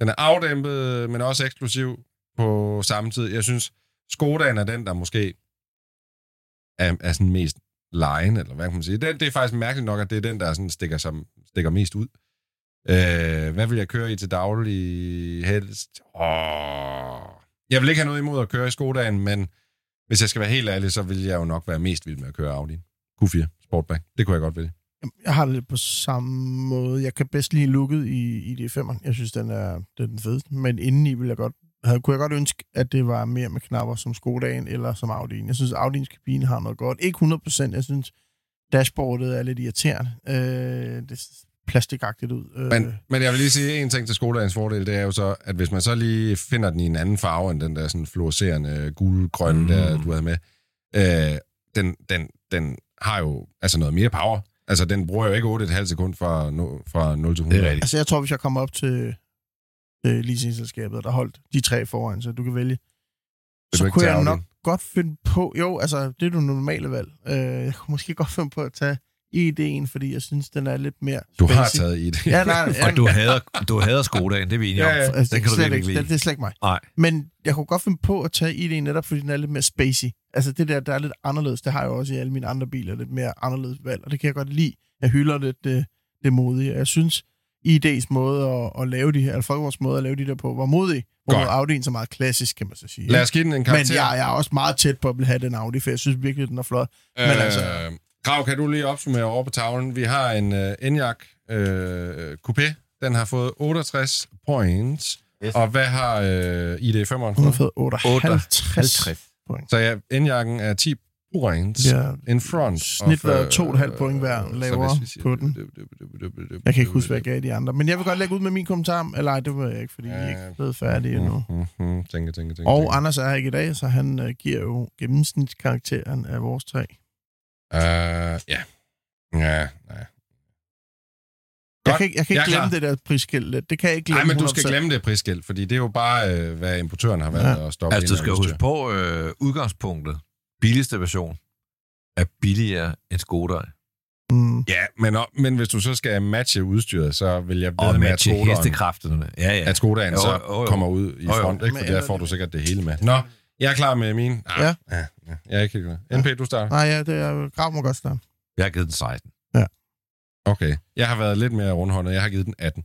Den er afdæmpet, men også eksklusiv på samme tid. Jeg synes, Skodaen er den, der måske er, er sådan mest lejen, eller hvad kan man sige. Det, det er faktisk mærkeligt nok, at det er den, der sådan stikker, som, stikker mest ud. Øh, hvad vil jeg køre i til daglig helst? Åh. Jeg vil ikke have noget imod at køre i Skodaen, men hvis jeg skal være helt ærlig, så vil jeg jo nok være mest vild med at køre Audi. Q4 Sportback. Det kunne jeg godt vælge. Jeg har det lidt på samme måde. Jeg kan bedst lide looket i, i D5'eren. Jeg synes, den er, den er den fedeste. Men indeni vil jeg godt, havde, kunne jeg godt ønske, at det var mere med knapper som Skodaen eller som Audi'en. Jeg synes, Audi'ens kabine har noget godt. Ikke 100%. Jeg synes, dashboardet er lidt irriterende. Øh, det plastikagtigt ud. Øh, Men, men jeg vil lige sige en ting til Skodaens fordel, det er jo så, at hvis man så lige finder den i en anden farve, end den der sådan fluorescerende gul-grøn, mm. der du havde med, øh, den, den, den har jo altså noget mere power. Altså, den bruger jo ikke 8,5 sekund fra, no, fra 0 til 100. Det er rigtigt. Altså, jeg tror, hvis jeg kommer op til øh, leasingselskabet, der holdt de tre foran, så du kan vælge, du så kunne jeg Audi'en? nok godt finde på... Jo, altså, det er du normale valg. Øh, jeg kunne måske godt finde på at tage ID'en, fordi jeg synes, den er lidt mere Du har spacey. taget i det. Ja, nej, ja, Og du hader, du hader Skodaen, det er vi enige Ja, om. ja. altså, Den kan du virkelig ikke, ikke det, det lide. er slet ikke mig. Nej. Men jeg kunne godt finde på at tage ID'en netop, fordi den er lidt mere spacey. Altså det der, der er lidt anderledes, det har jeg også i alle mine andre biler, lidt mere anderledes valg, og det kan jeg godt lide. Jeg hylder lidt det, det modige. Jeg synes, ID's måde at, at lave de her, eller Folkevogns måde at lave de der på, var modig. Hvor Godt. Audi'en så meget klassisk, kan man så sige. Lad os give den en Men karakter. jeg, jeg er også meget tæt på at ville have den Audi, for jeg synes virkelig, den er flot. Øh, Men altså- Grav, kan du lige opsummere over på tavlen? Vi har en uh, Enyaq uh, Coupé. Den har fået 68 points. Yes. Og hvad har uh, ID5'eren Hun har fået? fået 58 point. Så ja, Enyaq'en er 10 points Ja, in front. snit var øh, 2,5 point hver lavere siger- på den. Jeg kan ikke huske, hvad jeg gav de andre. Men jeg vil godt lægge ud med min kommentar. Eller ej, det var jeg ikke, fordi er ikke blevet færdige endnu. Mm, mm, mm. Tænke, tænke, tænke. Og Anders er her ikke i dag, så han øh, giver jo gennemsnitskarakteren af vores tre. Uh, ja. Ja, nej. Jeg kan, ikke- jeg kan Jeg er ikke glemme klar. det der prisskilt. Det kan jeg ikke glemme Nej, men du 100%. skal glemme det prisskilt, fordi det er jo bare, øh, hvad importøren har været Ja. at stoppe. Altså, du skal og huske på, øh, udgangspunktet, billigste version, er billigere end Skoda. Mm. Ja, men, men hvis du så skal matche udstyret, så vil jeg ved med, at matche Skodaen, hestekræfterne. Ja, ja. at Skodaen Jo, så jo, jo. kommer ud i Jo, jo. front, ikke? for Men- der får du sikkert det hele med. Nå, jeg er klar med min. Ah, Ja. ja. ja. Jeg er ikke helt klar. NP, du starter. Nej, ja, det er grav må godt starte. Jeg har givet den 16. Okay. Jeg har været lidt mere rundhåndet. Jeg har givet den 18.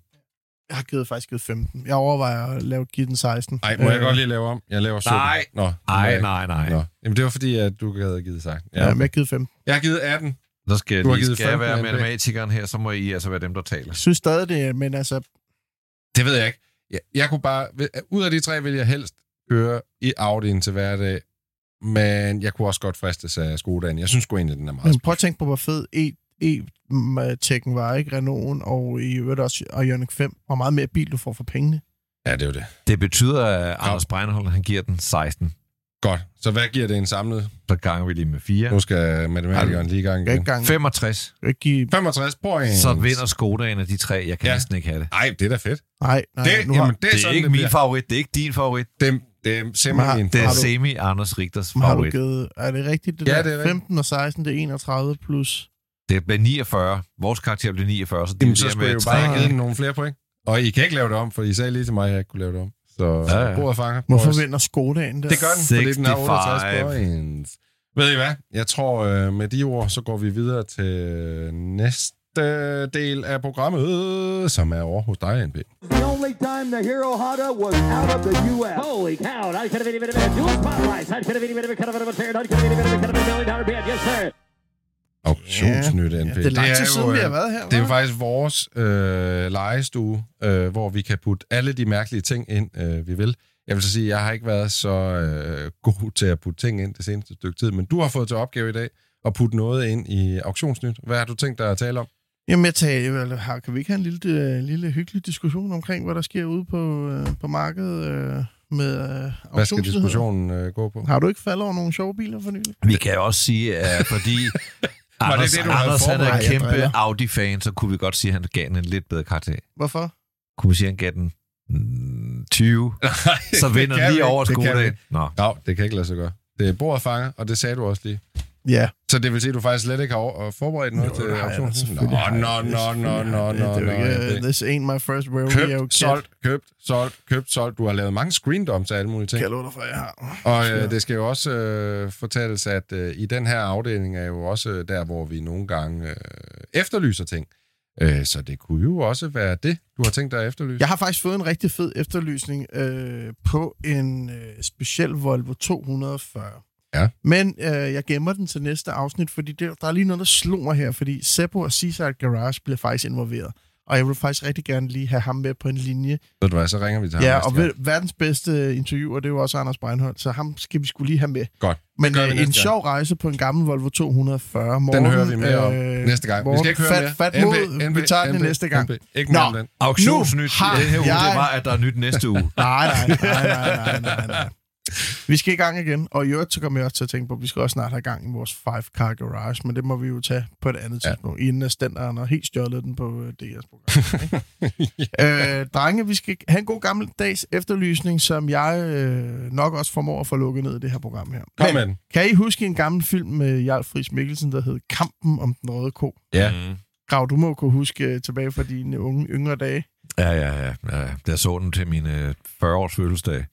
Jeg har givet, faktisk givet 15. Jeg overvejer at lave, give den 16. Nej, må jeg Øh, godt lige lave om? Jeg laver 17. Nej. Nå, Nej, jeg nej, nej. Nå. Jamen, det var fordi, at du havde givet 16. Ja, men jeg har givet 15. Jeg har givet 18. Så skal, Du har jeg givet skal jeg 15 være matematikeren her, så må I altså være dem, der taler. Jeg synes stadig det, men altså, Det ved jeg ikke. Jeg, jeg kunne bare... Ud af de tre vil jeg helst køre i Audi'en til hverdag, men jeg kunne også godt fristes af Skodaen. Jeg synes sgu egentlig, den er meget men prøv at tænke på, hvor fed E, E-tekken var, ikke? Renault'en og i øvrigt også og Ioniq 5. Hvor meget mere bil du får for pengene. Ja, det er jo det. Det betyder, at Anders Breinholt, han giver den 16. Godt. Så hvad giver det en samlet? Så ganger vi lige med 4. Nu skal matematikeren lige i gang igen. gang 65. ikke give... 65 points. Så vinder Skodaen af de tre. Jeg kan Ja. næsten ikke have det. Nej, det er da fedt. Nej, nej, Det, nu har, jamen, det er, Det er sådan, ikke det min bliver. favorit. Det er ikke din favorit. Det, det er simpelthen min Det er Har semi Anders Rigters har du favorit. givet... Er det rigtigt, det Ja, der? det er rigtigt. 15 og 16, det er 31 plus... Det bliver 49. Vores karakter bliver 49, så Jamen, så skulle jeg jo med bare have givet nogle flere point. Og I kan ikke lave det om, for I sagde lige til mig, at jeg ikke kunne lave det om. Så Ja, ja, bordet fanger. Hvorfor vinder Skodaen der? Det gør den, fordi den er 68 65. points. Ved I hvad? Jeg tror, øh, med de ord, så går vi videre til næste del af programmet, som er over hos dig, NP. The only time the Hero Honda was out of the U.S. Holy cow, I could have been even a dual spotlights. I could have been even a cut of a fair. I could have been even a cut of a million dollar bid. Yes, sir. Auktionsnyt, Ja, NP. det er lang tid siden, jo, vi øh, har været her, Det er jo faktisk vores øh, legestue, øh, hvor vi kan putte alle de mærkelige ting ind, øh, vi vil. Jeg vil så sige, at jeg har ikke været så øh, god til at putte ting ind det seneste stykke tid, men du har fået til opgave i dag at putte noget ind i auktionsnyt. Hvad har du tænkt dig at tale om? Jamen, jeg tager, eller, har, kan vi ikke have en lille, øh, lille hyggelig diskussion omkring, hvad der sker ude på, øh, på markedet øh, med øh, Hvad skal diskussionen øh, gå på? Har du ikke faldet over nogle sjove biler for nylig? Vi kan også sige, at fordi Anders, det, du havde Anders han er kæmpe. Audi-fan, så kunne vi godt sige, at han gav den en lidt bedre karakter. Hvorfor? Kunne vi sige, at han gav den mm, 20, så det vinder vi lige over Det vi Skodaen. ikke. Nå, Ja, det kan ikke lade sig gøre. Det er borderfanger, og det sagde du også lige. Ja. Så det vil sige, at du faktisk slet ikke har forberedt noget Jo, til auktionen? Nå, nå, nå, nå, nå, nå, uh, This ain't my first rodeo. Købt, solgt, købt, solgt, købt, solgt. Du har lavet mange screendoms af alle mulige ting. Kan jeg for, jeg har. Og øh, det skal jo også øh, fortælles, at øh, i den her afdeling er jo også øh, der, hvor vi nogle gange øh, efterlyser ting. Øh, så det kunne jo også være det, du har tænkt dig at efterlyse. Jeg har faktisk fået en rigtig fed efterlysning øh, på en øh, speciel Volvo 240. Ja. Men øh, jeg gemmer den til næste afsnit, fordi det, der er lige noget, der slog mig her, fordi Seppo og Seaside Garage bliver faktisk involveret. Og jeg vil faktisk rigtig gerne lige have ham med på en linje. Ved du hvad, så ringer vi til ham. Ja, og ved, verdens bedste interviewer, det er jo også Anders Breinholt, så ham skal vi skulle lige have med. Godt. Men vi øh, en gang. sjov rejse på en gammel Volvo 240. Morgen, Den hører vi mere om næste gang. Vi Morgen, skal ikke høre fat, mere. Fat mod, vi tager den næste gang. NB. Ikke mere Nå. den. auktionsnyt Nu i har den her uge, jeg- det var, at der er nyt næste uge. Nej, nej, nej, nej, nej, nej, nej. Vi skal i gang igen, og i øvrigt så kommer jeg også til at tænke på, at vi skal også snart have gang i vores 5-car garage, men det må vi jo tage på et andet Ja. tidspunkt, inden at standarden har helt stjålet den på øh, DR's program. ikke? øh, drenge, vi skal have en god gammel dags efterlysning, som jeg øh, nok også formår at få lukket ned i det her program her. Kom Men. Kan I huske en gammel film med Jarl Friis Mikkelsen, der hed Kampen om den røde ko? Ja. Mm. Grav, du må kunne huske øh, tilbage fra dine unge, yngre dage. Ja, ja, ja, ja. Jeg så den til min øh, 40-års fødselsdag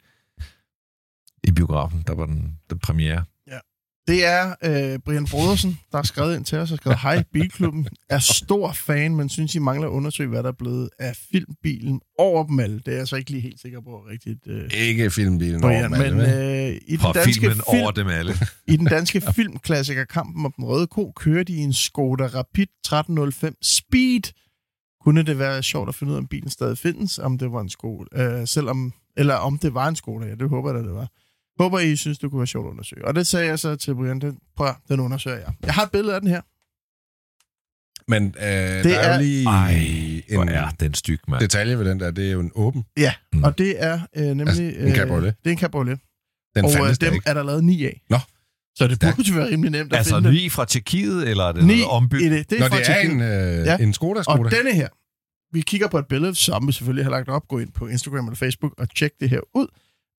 i biografen. Der var den, den premiere. Det er øh, Brian Brodersen, der har skrevet ind til os og skrevet, Hej, Bilklubben. Er stor fan, men synes, I mangler at undersøge, hvad der er blevet af filmbilen over dem alle. Det er jeg så ikke lige helt sikker på rigtigt. Øh, Ikke filmbilen Brian, over, men men, øh, i, den Fra danske filmen film, over dem alle. i den danske filmklassiker Kampen om den røde ko, kører de i en Skoda Rapid 1305 Speed. Kunne det være sjovt at finde ud af, om bilen stadig findes, om det var en Skoda, øh, selvom, eller om det var en Skoda, ja, det håber jeg, da, det var. Håber, I synes, det kunne være sjovt at undersøge. Og det sagde jeg så til Brian, den, prøv, at- den undersøger jeg. Jeg har et billede af den her. men øh, det der er, er- jo lige Ej, en hvor er den styg, mand. detalje ved den der. Det er jo en åben. Ja, Mm. og det er øh, nemlig... Altså, en cabriolet. det er en cabriolet. Den og øh, dem ikke. er der lavet ni af. Nå. Så det burde jo være rimelig nemt at Altså finde ny fra Tjekkiet, eller er det. Ni noget ombygget? det. Det er Når fra det er en, øh, Ja. en Skoda Skoda. Og denne her, vi kigger på et billede, som vi selvfølgelig har lagt op. Gå ind på Instagram eller Facebook og tjek det her ud.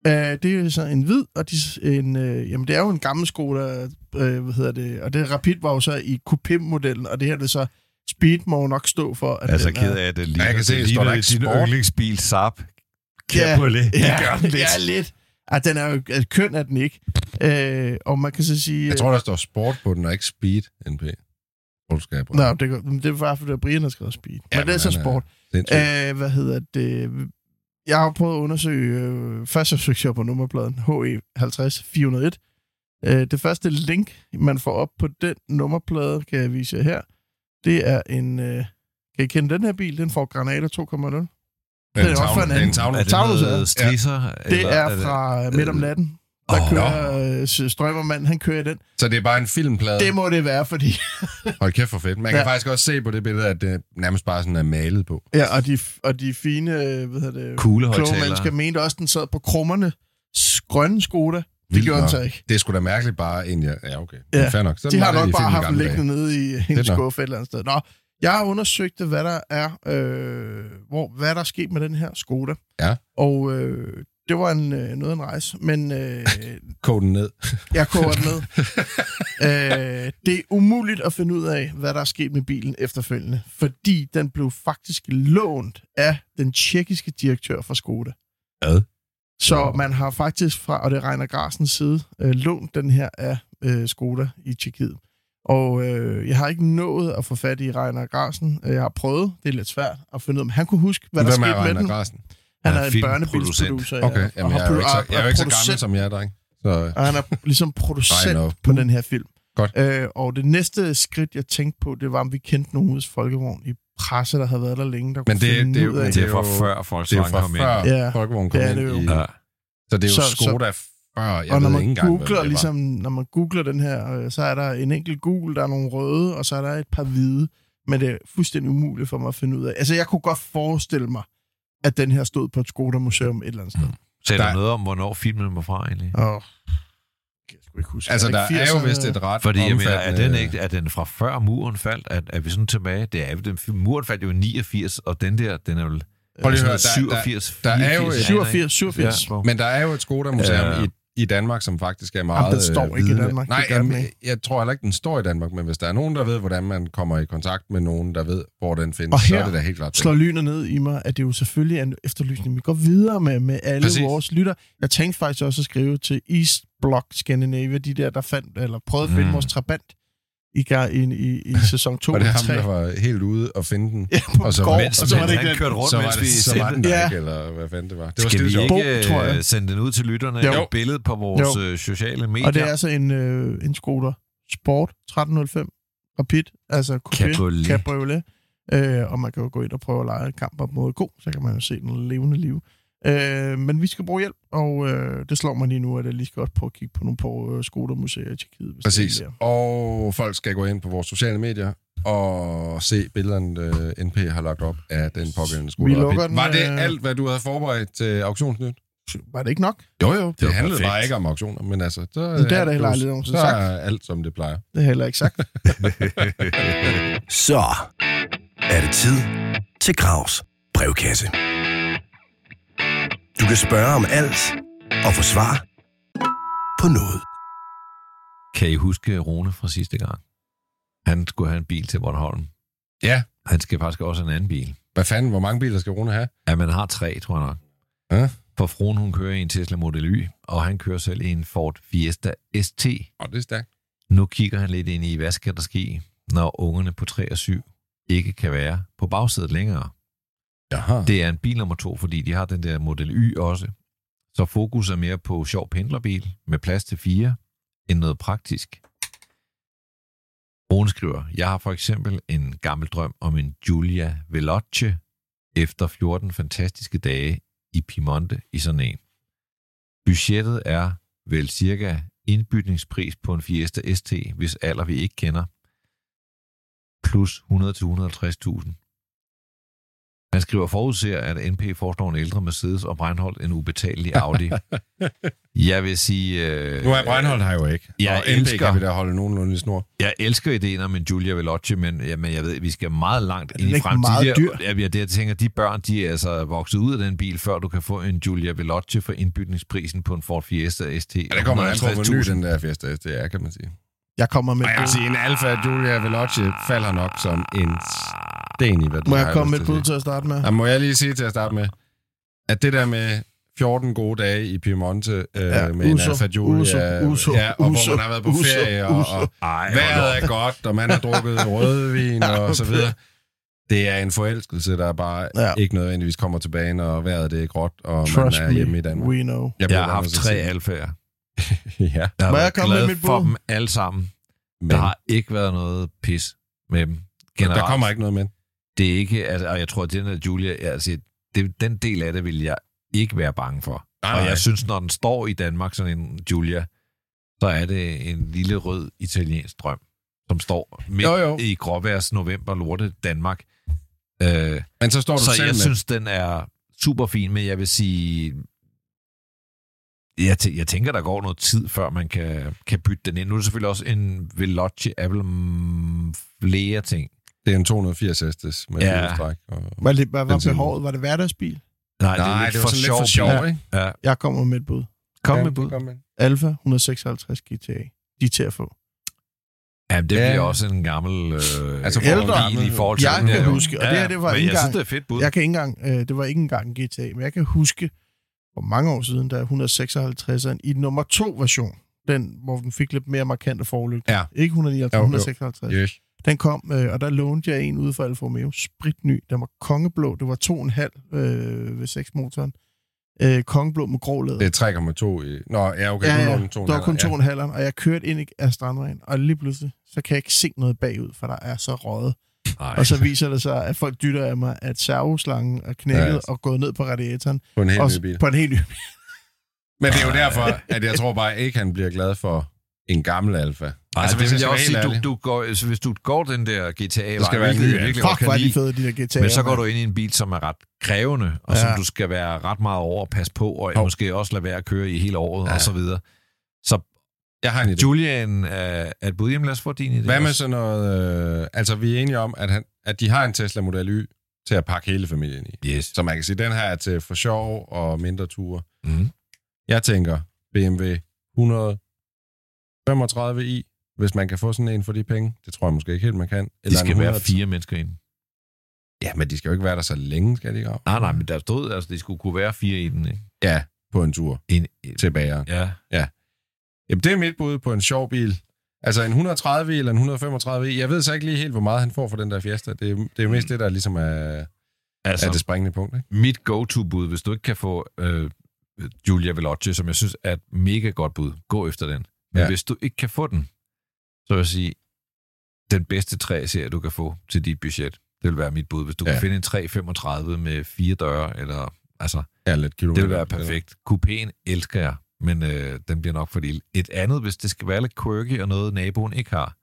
Uh, det er så en hvid, og de, en, uh, jamen, det er jo en gammel Skoda, uh, hvad hedder det, og det Rapid var jo så i coupé-modellen, og det her det er så Speed må jo nok stå for, at Altså den ked er- af, at det ligner, jeg kan se, det der står ligner der ikke din sport. yndlingsbil Saab. Ja, Cabriolet. Det Ja, gør den lidt. ja, lidt. Ja, den er jo altså, køn er den ikke. Uh, og man kan så sige... Jeg tror, der står sport på den, og ikke speed, NP. Skal Nej, det, går- det er bare, fordi det er Brian, der har skrevet Speed. Ja, men det er men så er- sport. Sindssygt. Øh, hvad hedder det? Jeg har prøvet at undersøge, øh, først så søgte jeg på nummerpladen E HE50401. Øh, det første link, man får op på den nummerplade, kan jeg vise jer her, det er en, øh, kan I kende den her bil? Den får Granada 2.0. Det er også for en det er en anden- tavle. Det er- noget strisser? Det eller er fra midt om natten. Der Åh. kører øh, Strømmermand, han kører den. Så det er bare en filmplade. Det må det være, fordi... Hold kæft for fedt. Man kan Ja. faktisk også se på det billede, at det nærmest bare sådan er malet på. Ja, og de, og de fine, øh, hvad hedder det, kloge Kuglehøjtalere. mennesker mente også, den sad på krummerne. Grønne Skoda. Det Vildt gjorde den nok. så ikke. Det sgu da mærkeligt bare egentlig. Ja, okay. Ja. Fair nok. Så De har nok bare haft den liggende nede i en skuffe et eller andet sted. Nå, jeg har undersøgt, hvad der er, øh, hvor, hvad der er sket med den her Skoda. Ja. Og øh, det var en, øh, noget af en rejse, men øh, Kog den ned. jeg koger den ned. øh, det er umuligt at finde ud af, hvad der er sket med bilen efterfølgende, fordi den blev faktisk lånt af den tjekkiske direktør for Skoda. Hvad? Så man har faktisk fra, og det er Reiner Grasens side, øh, lånt den her af øh, Skoda i Tjekkiet. Og øh, jeg har ikke nået at få fat i Reiner Grasen. Jeg har prøvet, det er lidt svært at finde ud af, om han kunne huske, hvad der Hvem er skete med den. Grasen? Han Han er er en børnebilsproducer. ja, Okay, og jamen, har jeg er jo ikke så, jeg er jo ikke så gammel som jer, dreng. Så, og han er ligesom producent på den her film. Godt. Øh, og det næste skridt, jeg tænkte på, det var, om vi kendte nogen hos Folkevogn i presse, der havde været der længe, der Men kunne det- finde det er ud af. Det er fra før er Volkswagen fra kom ind. før Ja, Folkevogn kom det er det jo. i... Ja. Så det er jo Så- så- Skoda før, jeg og når ved man ikke engang, hvem googler, var. ligesom, når man googler den her, øh, så er der en enkelt gul, der er nogle røde, og så er der et par hvide. men det er fuldstændig umuligt for mig at finde ud af. Altså, jeg kunne godt forestille mig, at den her stod på et Skoda-museum et eller andet sted. Sætter Der- noget om, hvornår filmen var fra egentlig? Og jeg skal ikke huske. Altså, det der ikke er jo 80'erne? vist et ret Fordi jeg mener, er den, ikke, er den fra før muren faldt? Er, er vi sådan tilbage? Det er den, muren faldt jo i 89, og den der, den er jo Prøv lige at høre, sådan der- der- 87, der er jo 84, et- 87, 87. Ja, Men der er jo et Skoda-museum Ja. i, i Danmark, som faktisk er meget... Jamen, den står øh, ikke i. Danmark, Nej, jamen, jeg tror heller ikke, den står i Danmark, men hvis der er nogen, der ved, hvordan man kommer i kontakt med nogen, der ved, hvor den findes, Og så her er det da helt klart. slår lynet ned i mig, at det jo selvfølgelig er en efterlysning. Vi går videre med, med alle. Præcis. vores lytter. Jeg tænkte faktisk også at skrive til East Block Scandinavia, de der, der fandt, eller prøvede at finde Mm. vores trabant i, i, i, i sæson 2 Og det er ham, 3. der var helt ude og finde den. Ja, på Og så- gård, Mens, og så var det ikke den. kørte rundt, så var, mens det, vi så var den Ja. ikke, eller hvad fanden det var. Det var Skal vi ikke Bo, tror jeg. øh, sende den ud til lytterne? Jo. Jo. Et billede på vores øh, sociale medier. Og det er altså en, øh, en Skoda Sport 1305 Rapid, altså coupé, Cabriolet. cabriolet. Øh, og man kan jo gå ind og prøve at lege kamp op mod god, så kan man jo se den levende liv. Øh, men vi skal bruge hjælp, og øh, det slår mig lige nu, at jeg lige skal også prøve at kigge på nogle på øh, Skoda-museer i Tjekkiet. Præcis. det er. Og folk skal gå ind på vores sociale medier og se billederne, øh, NP har lagt op af den pågældende skole. Vi lukker den, Var det øh, alt, hvad du havde forberedt til auktionsnyt? Var det ikke nok? Jo, jo. Det, var det handlede perfekt. bare ikke om auktioner, men altså... Så, Men det er alt da heller aldrig nogensinde Så sagt. er alt, som det plejer. Det er heller ikke sagt. Så er det tid til Gravs brevkasse. Du kan spørge om alt og få svar på noget. Kan I huske Rune fra sidste gang? Han skulle have en bil til Bornholm. Ja. Han skal faktisk også have en anden bil. Hvad fanden, hvor mange biler skal Rune have? Ja, man har tre, tror jeg nok. Ja. For fruen, hun kører i en Tesla Model Y, og han kører selv i en Ford Fiesta ST. Og det er stærkt. Nu kigger han lidt ind i, hvad skal der ske, når ungerne på 3 og 7 ikke kan være på bagsædet længere. Jaha. Det er en bil nummer to, fordi de har den der Model Y også. Så fokus er mere på sjov pendlerbil med plads til fire, end noget praktisk. Rune skriver, jeg har for eksempel en gammel drøm om en Giulia Veloce efter 14 fantastiske dage i Piemonte i sådan en. Budgettet er vel cirka indbytningspris på en Fiesta ST, hvis alder vi ikke kender, plus 100-150.000. Han skriver forudser, at NP foreslår en ældre Mercedes og Breinholt en ubetalelig Audi. Jeg vil sige... Øh, Nu er Breinholt her jo ikke. Jeg og NP elsker- kan vi da holde nogenlunde i snor. Jeg elsker ideen om en Giulia Veloce, men, ja, men jeg ved, vi skal meget langt ind i ikke fremtiden. meget dyr? Ja, ja, det, jeg tænker, de børn, de er altså vokset ud af den bil, før du kan få en Giulia Veloce for indbytningsprisen på en Ford Fiesta ST. Ja, det kommer an på, hvor ny 150.000. den der Fiesta ST er, kan man sige. Jeg kommer med Og jeg vil sige, en Alfa Giulia Veloce falder nok som en sten i, hvad bud. Må jeg komme med et bud til at starte med? Ja, må jeg lige sige til at starte med, at det der med 14 gode dage i Piemonte øh, Ja, med en uso, Alfa Giulia, uso, uso, ja, og uso, hvor man har været på uso, ferie, og, og Ej, vejret er godt, og man har drukket rødvin og så videre. Det er en forelskelse, der bare Ja. ikke nødvendigvis kommer tilbage, når vejret det er gråt, og Trust man er hjemme i Danmark. we know. Jeg bliver har haft tre alfaer. ja, Jeg har Må jeg komme med mit for bud? dem alle sammen. men Der har ikke været noget pis med dem. Generelt. der kommer ikke noget med. Det er ikke, altså, og jeg tror, at den der Julia, altså, det, den del af det vil jeg ikke være bange for. Nej, og jeg synes, når den står i Danmark, sådan en Julia, så er det en lille rød italiensk drøm, som står midt Jo, jo. i gråværs november lorte Danmark. Øh, Men så står du så selv jeg med. synes, den er super fin, men jeg vil sige, jeg, tæ- jeg tænker, der går noget tid, før man kan, kan bytte den ind. Nu er det selvfølgelig også en Veloce, er vel mm, flere ting. Det er en 280 hestes med Ja. ja. stræk. Og... Hvad, det, hvad var behovet? Var det hverdagsbil? Nej, Nej, det var sådan lidt for sjov, bil. ikke? Ja. Jeg kommer med et bud. Kom Ja, med bud. kom med. Alfa 156 GTA. De er til at få. Ja, det Ja. bliver også en gammel øh, Altså, for ældre- bil i forhold til Jeg den kan her. huske, og det her, det var men ikke jeg synes, engang- det er fedt bud. Jeg kan ikke engang, øh, det var ikke engang en GTA, men jeg kan huske, for mange år siden, da 156'eren i nummer to version, den, hvor den fik lidt mere markante forlygter. Ja. Ikke 159, Jo, jo. 156. Yes. Den kom, øh, og der lånte jeg en ude fra Alfa Romeo, spritny. Den var kongeblå. Det var 2,5 øh, ved 6 motoren. Øh, kongeblå med grå læder. Det er 3,2 i... Nå, ja, okay. ja, du ja. to Der var kun ja. 2,5, og jeg kørte ind af strandvejen, og lige pludselig, så kan jeg ikke se noget bagud, for der er så røget. Nej. Og så viser det sig, at folk dytter af mig, at servoslangen er knækket Ja. og gået ned på radiatoren. På en helt og ny bil. På en helt ny Men det er jo derfor, at jeg tror bare ikke, han bliver glad for en gammel Alfa. Nej, Altså, altså, hvis det jeg vil også sige, du, du går, altså, hvis du går den der GTA, Det skal være virkelig godt Fuck, hvor er de fede, de der GTA'er. men så går du ind i en bil, som er ret krævende, og ja. som du skal være ret meget over at passe på, og Jo. måske også lade være at køre i hele året, Ja. og så videre. Så Jeg har en idé. Julian er, er et bud, jamen lad os få din idé. Hvad med sådan noget... Øh, altså, vi er enige om, at, han, at de har en Tesla Model Y til at pakke hele familien i. Yes. Så man kan sige, at den her er til for sjov og mindre ture. Mm. Jeg tænker BMW 135i, hvis man kan få sådan en for de penge. Det tror jeg måske ikke helt, man kan. De skal en være 100 fire mennesker inde. Ja, men de skal jo ikke være der så længe, skal de ikke? Nej, nej, men der stod, altså, de skulle kunne være fire i den, ikke? Ja, på en tur En, til bageren. ja. Jamen, det er mit bud på en sjov bil. Altså en 130 eller en 135 Jeg ved så ikke lige helt, hvor meget han får for den der Fiesta. Det er, det er jo mest det, der ligesom er, Altså, er det springende punkt, ikke? mit go-to-bud, hvis du ikke kan få øh, Giulia Veloce, som jeg synes er et mega godt bud, gå efter den. Men Ja. hvis du ikke kan få den, så vil jeg sige, den bedste træserie, du kan få til dit budget, det vil være mit bud. Hvis du. Ja. kan finde en 335 med fire døre, eller, altså, Ja, lidt kilometer. det vil være perfekt. Coupéen elsker jeg, men øh, den bliver nok for lille. Et andet, hvis det skal være lidt quirky og noget, naboen ikke har,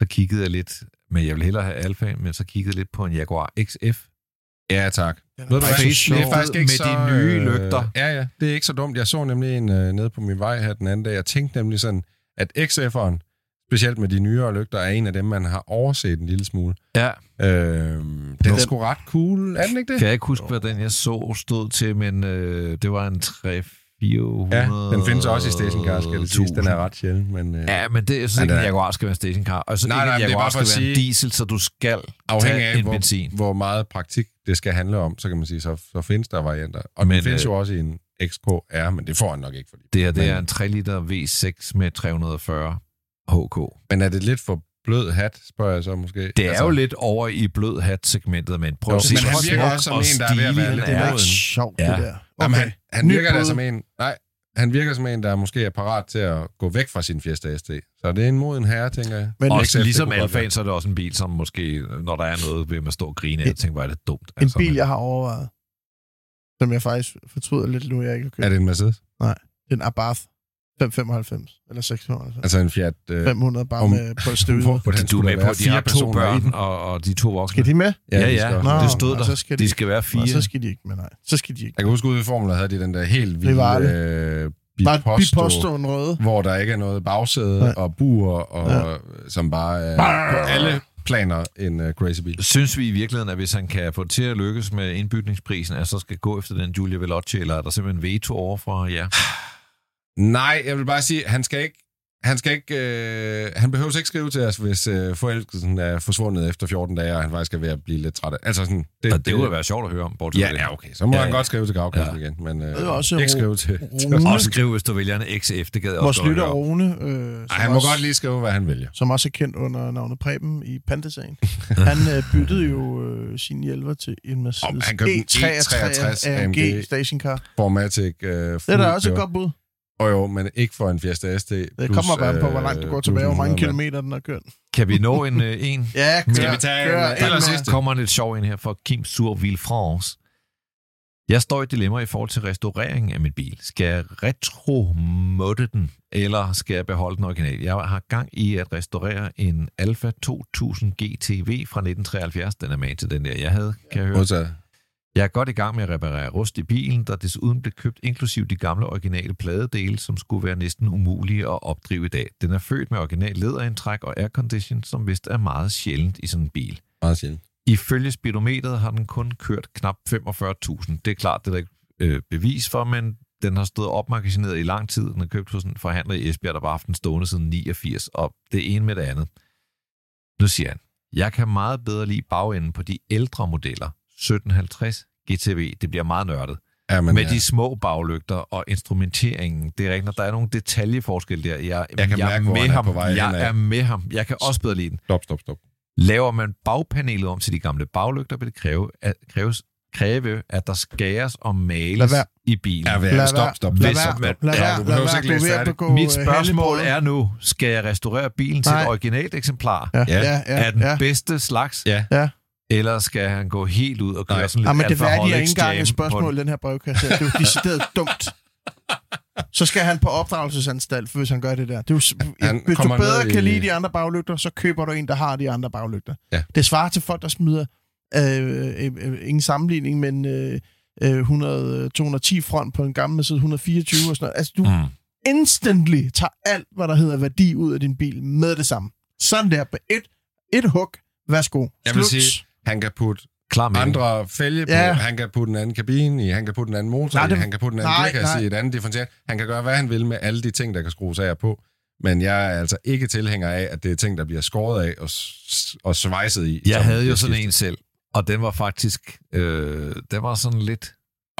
så kiggede jeg lidt, men jeg vil hellere have Alfa, men så kiggede jeg lidt på en Jaguar XF. Ja, tak. Den er faktisk det er faktisk ikke med så, de nye øh, lygter. Ja, ja, det er ikke så dumt. Jeg så nemlig en øh, nede på min vej her den anden dag. Jeg tænkte nemlig sådan, at XF'eren, specielt med de nyere lygter, er en af dem, man har overset en lille smule. Ja, Øh, den er sgu ret cool, er den ikke det? Kan jeg ikke huske, hvad den jeg så stod til, men øh, det var en 3 400 Ja, den findes også i stationcar, skal det siges. Den er ret sjældent, men øh, Ja, men det, jeg synes Ja, ikke, en er- Jaguar skal være en stationcar. Og så Nej, ikke nej, en det er Jaguar bare for skal at være en sige- diesel, så du skal afhængig tage af, en hvor, benzin. hvor meget praktik det skal handle om, så kan man sige, så, så findes der varianter. Og men, den findes øh, jo også i en XKR, men det får han nok ikke. Fordi. Det her, det men, er en 3 liter V6 med 340 HK. Men er det lidt for blød hat, spørger jeg så måske? Det er altså, jo lidt over i blød hat-segmentet, men prøv Jo, at se, men han virker også som og en, der er ved at være lidt er sjovt, Ja. det der. Jamen, han, han virker da som en... Nej, han virker som en, der måske er parat til at gå væk fra sin Fiesta ST. Så det er en moden herre, tænker jeg. Men Også XF, det ligesom Alfaen, så er det også en bil, som måske, når der er noget, vil man stå og grine af, og tænke, hvor er det dumt. En bil, men- jeg har overvejet, som jeg faktisk fortryder lidt nu, jeg ikke har købt. Er det en Mercedes? Den Abarth 595, eller 695. Altså en Fiat... Øh, 500 bare om- med på støvet. hvor- hvordan Du er skulle med på, være at de fire har to børn og, og de to voksne. Skal de med? Ja, ja, skal også- Nå, det stod og der. så skal de de- skal være Nå, fire. så skal de ikke med, nej. Så skal de ikke. Jeg kan huske, ude i Formula havde de den der helt vilde Rivale. øh, Bare biposto, biposto en røde. hvor der ikke er noget bagsæde Nej. og buer, og, ja. som bare er på alle planer en uh, crazy bil. Synes vi i virkeligheden, at hvis han kan få det til at lykkes med indbygningsprisen, at så skal gå efter den Giulia Veloce, eller er der simpelthen veto over for ja? Nej, jeg vil bare sige, han skal ikke han skal ikke, øh, han behøver ikke skrive til os, hvis øh, forelskelsen er forsvundet efter 14 dage, og han faktisk er ved at blive lidt træt af. Altså sådan, Det, det, det kunne være sjovt at høre om, bortset Ja, det. ja, okay. Så må Ja, han ja. godt skrive til gravkassen Ja. igen, men øh, Det er også ikke ro- skrive til... Rune, Og skriv, hvis du vælger en XF, det gad vores også lytter. Rune, øh, Ej, han må også, godt lige skrive, hvad han vælger. som også er kendt under navnet Preben i Pantesagen. han øh, byttede jo øh, sin hjælper til en Mercedes Om han købte en E63 E63 AMG AMG. stationcar. Formatic. Øh, Det er da også et godt bud. Og jo, men ikke for en Fiesta ST. Det kommer bare på, hvor langt du går tilbage, hvor mange kilometer. den har kørt. Kan vi nå en, øh, en? Ja, kør, Skal vi tage kør, en, øh, aller med- sidste? Der kommer en lidt sjov ind her fra Kim Surville France. Jeg står i et dilemma i forhold til restaurering af min bil. Skal jeg retro-modde den, eller skal jeg beholde den original? Jeg har gang i at restaurere en Alfa 2000 GTV fra 1973. Den er med til den der, jeg havde, kan jeg høre. Modtaget. Jeg er godt i gang med at reparere rust i bilen, der desuden blev købt inklusiv de gamle originale pladedele, som skulle være næsten umulige at opdrive i dag. Den er født med original læderindtræk og aircondition, som vist er meget sjældent i sådan en bil. Meget sjældent. Ifølge speedometeret har den kun kørt knap 45.000. Det er klart, det er der ikke øh, bevis for, men den har stået opmagasineret i lang tid. Den er købt hos en forhandler i Esbjerg, der var haft den stående siden 89, og det ene med det andet. Nu siger han, jeg kan meget bedre lide bagenden på de ældre modeller. 1750 GTV, det bliver meget nørdet. Ja, men, med ja. de små baglygter og instrumenteringen, det er rigtigt, når der er nogle detaljeforskel der. Jeg, Jeg kan jeg mærke, er med han er ham. på vej jeg henad. er med ham. Jeg kan også bedre lide den. Stop, stop, stop. Laver man bagpanelet om til de gamle baglygter, vil det kræve, at, kræves, kræve, at der skæres og males i bilen. Ja, Lad være. stop, stop. Lad Hvis være. Lad Lad Du er Mit øh, spørgsmål er nu, skal jeg restaurere bilen til et originalt eksemplar Ja, Ja. ja, ja. af den ja. bedste slags? Ja. Ja. Eller skal han gå helt ud og køre Nej. sådan lidt Ja, men det værdige er ikke engang et på spørgsmål, den? den her brevkasse. Det er jo decideret dumt. så skal han på opdragelsesanstalt, hvis han gør det der. Det er jo, Han hvis du bedre kan i- lide de andre baglygter, så køber du en, der har de andre baglygter. Ja. Det svarer til folk, der smider øh, øh, øh, ingen sammenligning, men øh, øh, 100, 210 front på en gammel Mercedes 124 og sådan noget. Altså, du mm. Instantly tager alt, hvad der hedder værdi ud af din bil med det samme. Sådan der, på et, et hug. Værsgo. Jeg vil Slut. sige, han kan putte Klar med andre fælge på, Ja. han kan putte en anden kabine i, han kan putte en anden motor Nej, i, det- han kan putte en anden nej, gearkasse nej. i, et andet differential. Han kan gøre, hvad han vil med alle de ting, der kan skrues af og på. Men jeg er altså ikke tilhænger af, at det er ting, der bliver skåret af og, og svejset i. Jeg havde jo sådan en selv, og den var faktisk... Øh, den var sådan lidt...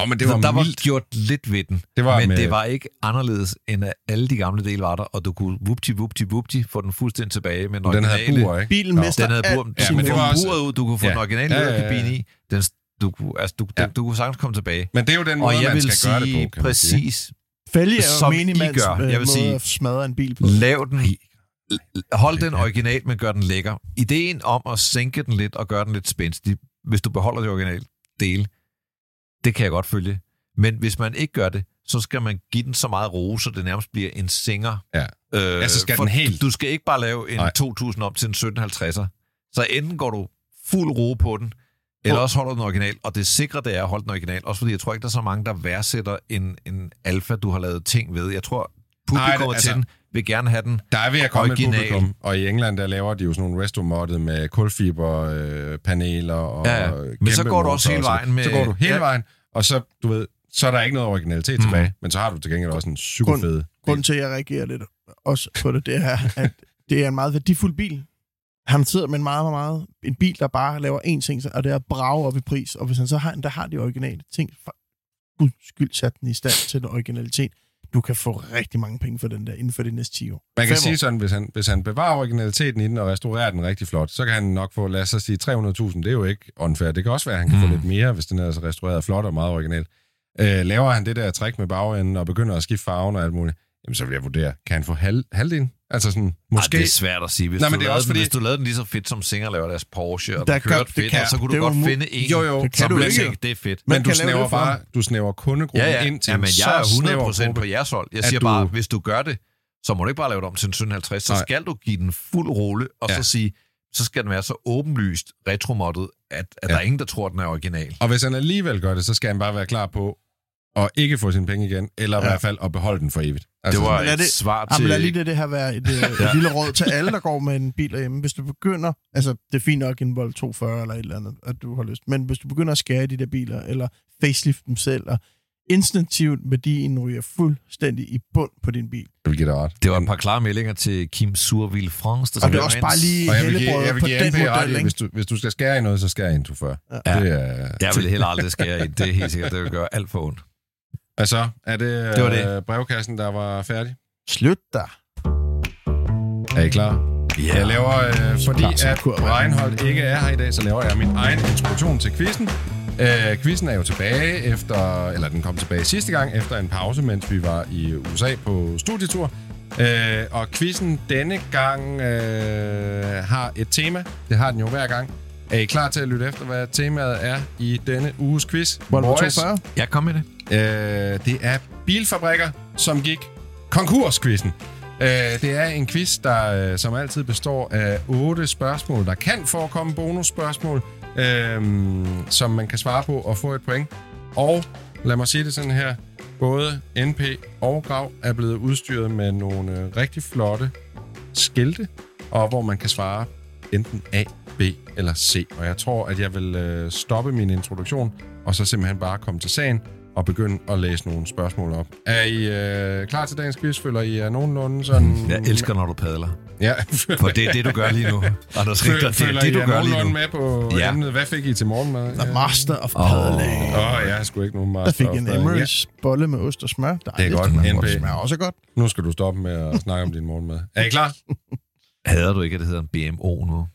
Åh, men det var der var mildt. gjort lidt ved den, Det var men med- det var ikke anderledes, end at alle de gamle dele var der, og du kunne vupti, vupti, vupti, få den fuldstændig tilbage med den Den havde bur, ikke? Bilen mister Den havde alt bur, ja, men det var var også- buret ud, du kunne få Ja. den originale Ja, ja, ja. lederkabine i. Den, du, kunne, altså, du, Ja. ja. du kunne sagtens komme tilbage. Men det er jo den måde, Og jeg man vil skal gøre det sige på, kan sige. præcis, Fælge er jo minimands gør. øh, Jeg vil måde sige- at smadre en bil på. lav den, hold den original, men gør den lækker. Ideen om at sænke den lidt og gøre den lidt spændstig, hvis du beholder det originale del, det kan jeg godt følge. Men hvis man ikke gør det, så skal man give den så meget ro, så det nærmest bliver en singer. Ja. Øh, Ja, så skal den helt- Du skal ikke bare lave en Nej. 2000 op til en 1750'er. Så enten går du fuld ro på den, eller også holder du den original. Og det sikre, det er at holde den original. Også fordi jeg tror ikke, der er så mange, der værdsætter en, en alfa, du har lavet ting ved. Jeg tror, publikum Nej, det- altså- til den vil gerne have den Der er ved at komme Original. et publikum, og i England, der laver de jo sådan nogle resto-moddet med kulfiberpaneler og Ja. Men så går du også hele vejen med- Så går du hele Ja. vejen, og så, du ved, så er der ikke noget originalitet Mhm. tilbage, men så har du til gengæld også en super fed Grunden til, at jeg reagerer lidt også på det, det er, at det er en meget værdifuld bil. Han sidder med en meget, meget, meget, en bil, der bare laver én ting, og det er at brage op i pris. Og hvis han så har en, der har de originale ting, for guds skyld sat den i stand til den originalitet. Du kan få rigtig mange penge for den der inden for de næste 10 år. Man kan Fem sige år. sådan, hvis han, hvis han bevarer originaliteten i den og restaurerer den rigtig flot, så kan han nok få, lad os så sige, 300.000. Det er jo ikke unfair. Det kan også være, at han kan mm. få lidt mere, hvis den er altså restaureret flot og meget original. Øh, laver han det der træk med bagenden og begynder at skifte farven og alt muligt, jamen så vil jeg vurdere, kan han få halv, halvdelen? Altså sådan, Måske. Ej, det er svært at sige. Hvis, Nej, men du det er lavede også den, fordi- hvis du lavede den lige så fedt, som Singer laver deres Porsche, og Der kan- kørte det fedt, kan- og så kunne det du godt mu- finde en, Jo, jo. Det kan som du ikke. tænke, det er fedt. Men du snæver bare, du snæver kundegruppen Ja, ja. ind til ja, men en jeg er så 100% snæver på jeres hold. Jeg siger du- bare, hvis du gør det, så må du ikke bare lave det om til en 1750, så Nej. skal du give den fuld rulle, og Ja. så sige, så skal den være så åbenlyst retromoddet, at, at Ja. der er ingen, der tror, at den er original. Og hvis han alligevel gør det, så skal han bare være klar på at ikke få sine penge igen, eller i Ja. hvert fald at beholde den for evigt. Det var et det- svar Jamen, lad til... lige det, det her være et, øh, et lille råd til alle, der går med en bil derhjemme. Hvis du begynder, altså det er fint nok en Volt 240 eller et eller andet, at du har lyst, men hvis du begynder at skære i de der biler, eller facelift dem selv, og instinktivt værdien ryger fuldstændig i bund på din bil. Jeg vil give dig ret. Det var et par klare meldinger til Kim Surville France, der Og det er også bare lige Og jeg vil give, jeg vil på give den NP ret model, i, hvis du, hvis du skal skære i noget, så skære i en 240. Ja. Det er, Jeg vil heller aldrig skære ind. Det er helt sikkert, det vil gøre alt for ondt. Hvad så? Er det, Det var det. øh, brevkassen, der var færdig? Slut der. Er I klar? Ja. Jeg laver, øh, fordi at. Reinhold ikke er her i dag, så laver jeg min egen introduktion til quizzen. Øh, quizzen er jo tilbage efter, eller den kom tilbage sidste gang, efter en pause, mens vi var i USA på studietur. Øh, og quizzen denne gang øh, har et tema. Det har den jo hver gang. Er I klar til at lytte efter, hvad temaet er i denne uges quiz? Volvo Boys? 240. Jeg kom med det. Øh, det er bilfabrikker, som gik konkursquizzen. Øh, det er en quiz, der øh, som altid består af otte spørgsmål. Der kan forekomme bonusspørgsmål, øh, som man kan svare på og få et point. Og lad mig sige det sådan her. Både NP og Grav er blevet udstyret med nogle øh, rigtig flotte skilte, og hvor man kan svare enten A, B eller C. Og jeg tror, at jeg vil øh, stoppe min introduktion, og så simpelthen bare komme til sagen og begynde at læse nogle spørgsmål op. Er I øh, klar til dagens quiz? Føler I er nogenlunde sådan... Jeg elsker, når du padler. Ja, For det er det, du gør lige nu. Anders Richter, det er det, du er gør lige nu. med på Ja. emnet? Hvad fik I til morgenmad? The Master of Åh. Padling. Åh, oh, jeg har sgu ikke nogen master. Der fik en of- Emirates bolle med ost og smør. Det er godt, Det NP. smager også godt. Ja, nu skal du stoppe med at snakke om din morgenmad. Er I klar? Hader du ikke, at det hedder en BMO nu?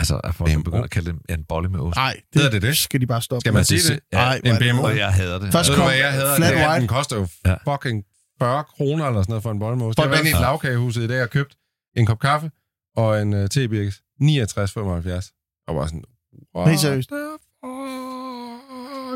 Altså, at folk BMO? begynder at kalde det en bolle med ost. Nej, Hedder det det? skal de bare stoppe Skal man sige det? Ja, Ej, en det BMO? og jeg hader det. Først kom hvad jeg havde? flat Det white. den koster jo Ja. fucking 40 kroner eller sådan noget for en bolle med ost. For Jeg var inde i et Ja. lavkagehuset i dag og købt en kop kaffe og en uh, tebirkes. 69,75. Og var sådan... Helt seriøst?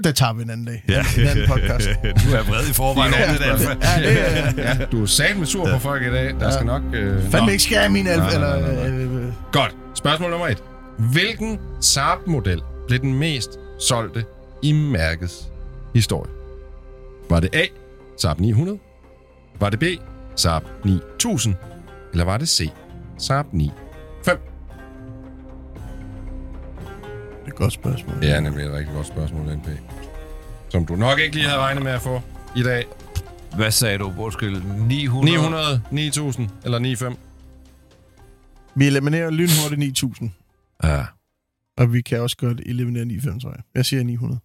det tager vi en anden dag. Ja. En anden podcast. du er vred i forvejen Ja, over det, Alfa. Ja, det Ja, du er sat med sur på folk i dag. Der skal nok... Øh... fandme ikke skære min alf, Nej, nej, eller... nej, nej. øh, øh, Godt. Spørgsmål nummer et. Hvilken Saab-model blev den mest solgte i mærkets historie? Var det A, Saab 900? Var det B, Saab 9000? Eller var det C, Saab 95? Det er et godt spørgsmål. Det er nemlig et rigtig godt spørgsmål, NP. Som du nok ikke lige havde regnet med at få i dag. Hvad sagde du? Undskyld, 900? 900, 9000 eller 95? Vi eliminerer lynhurtigt 9000, Ja. og vi kan også godt eliminere 95, tror jeg. Jeg siger 900.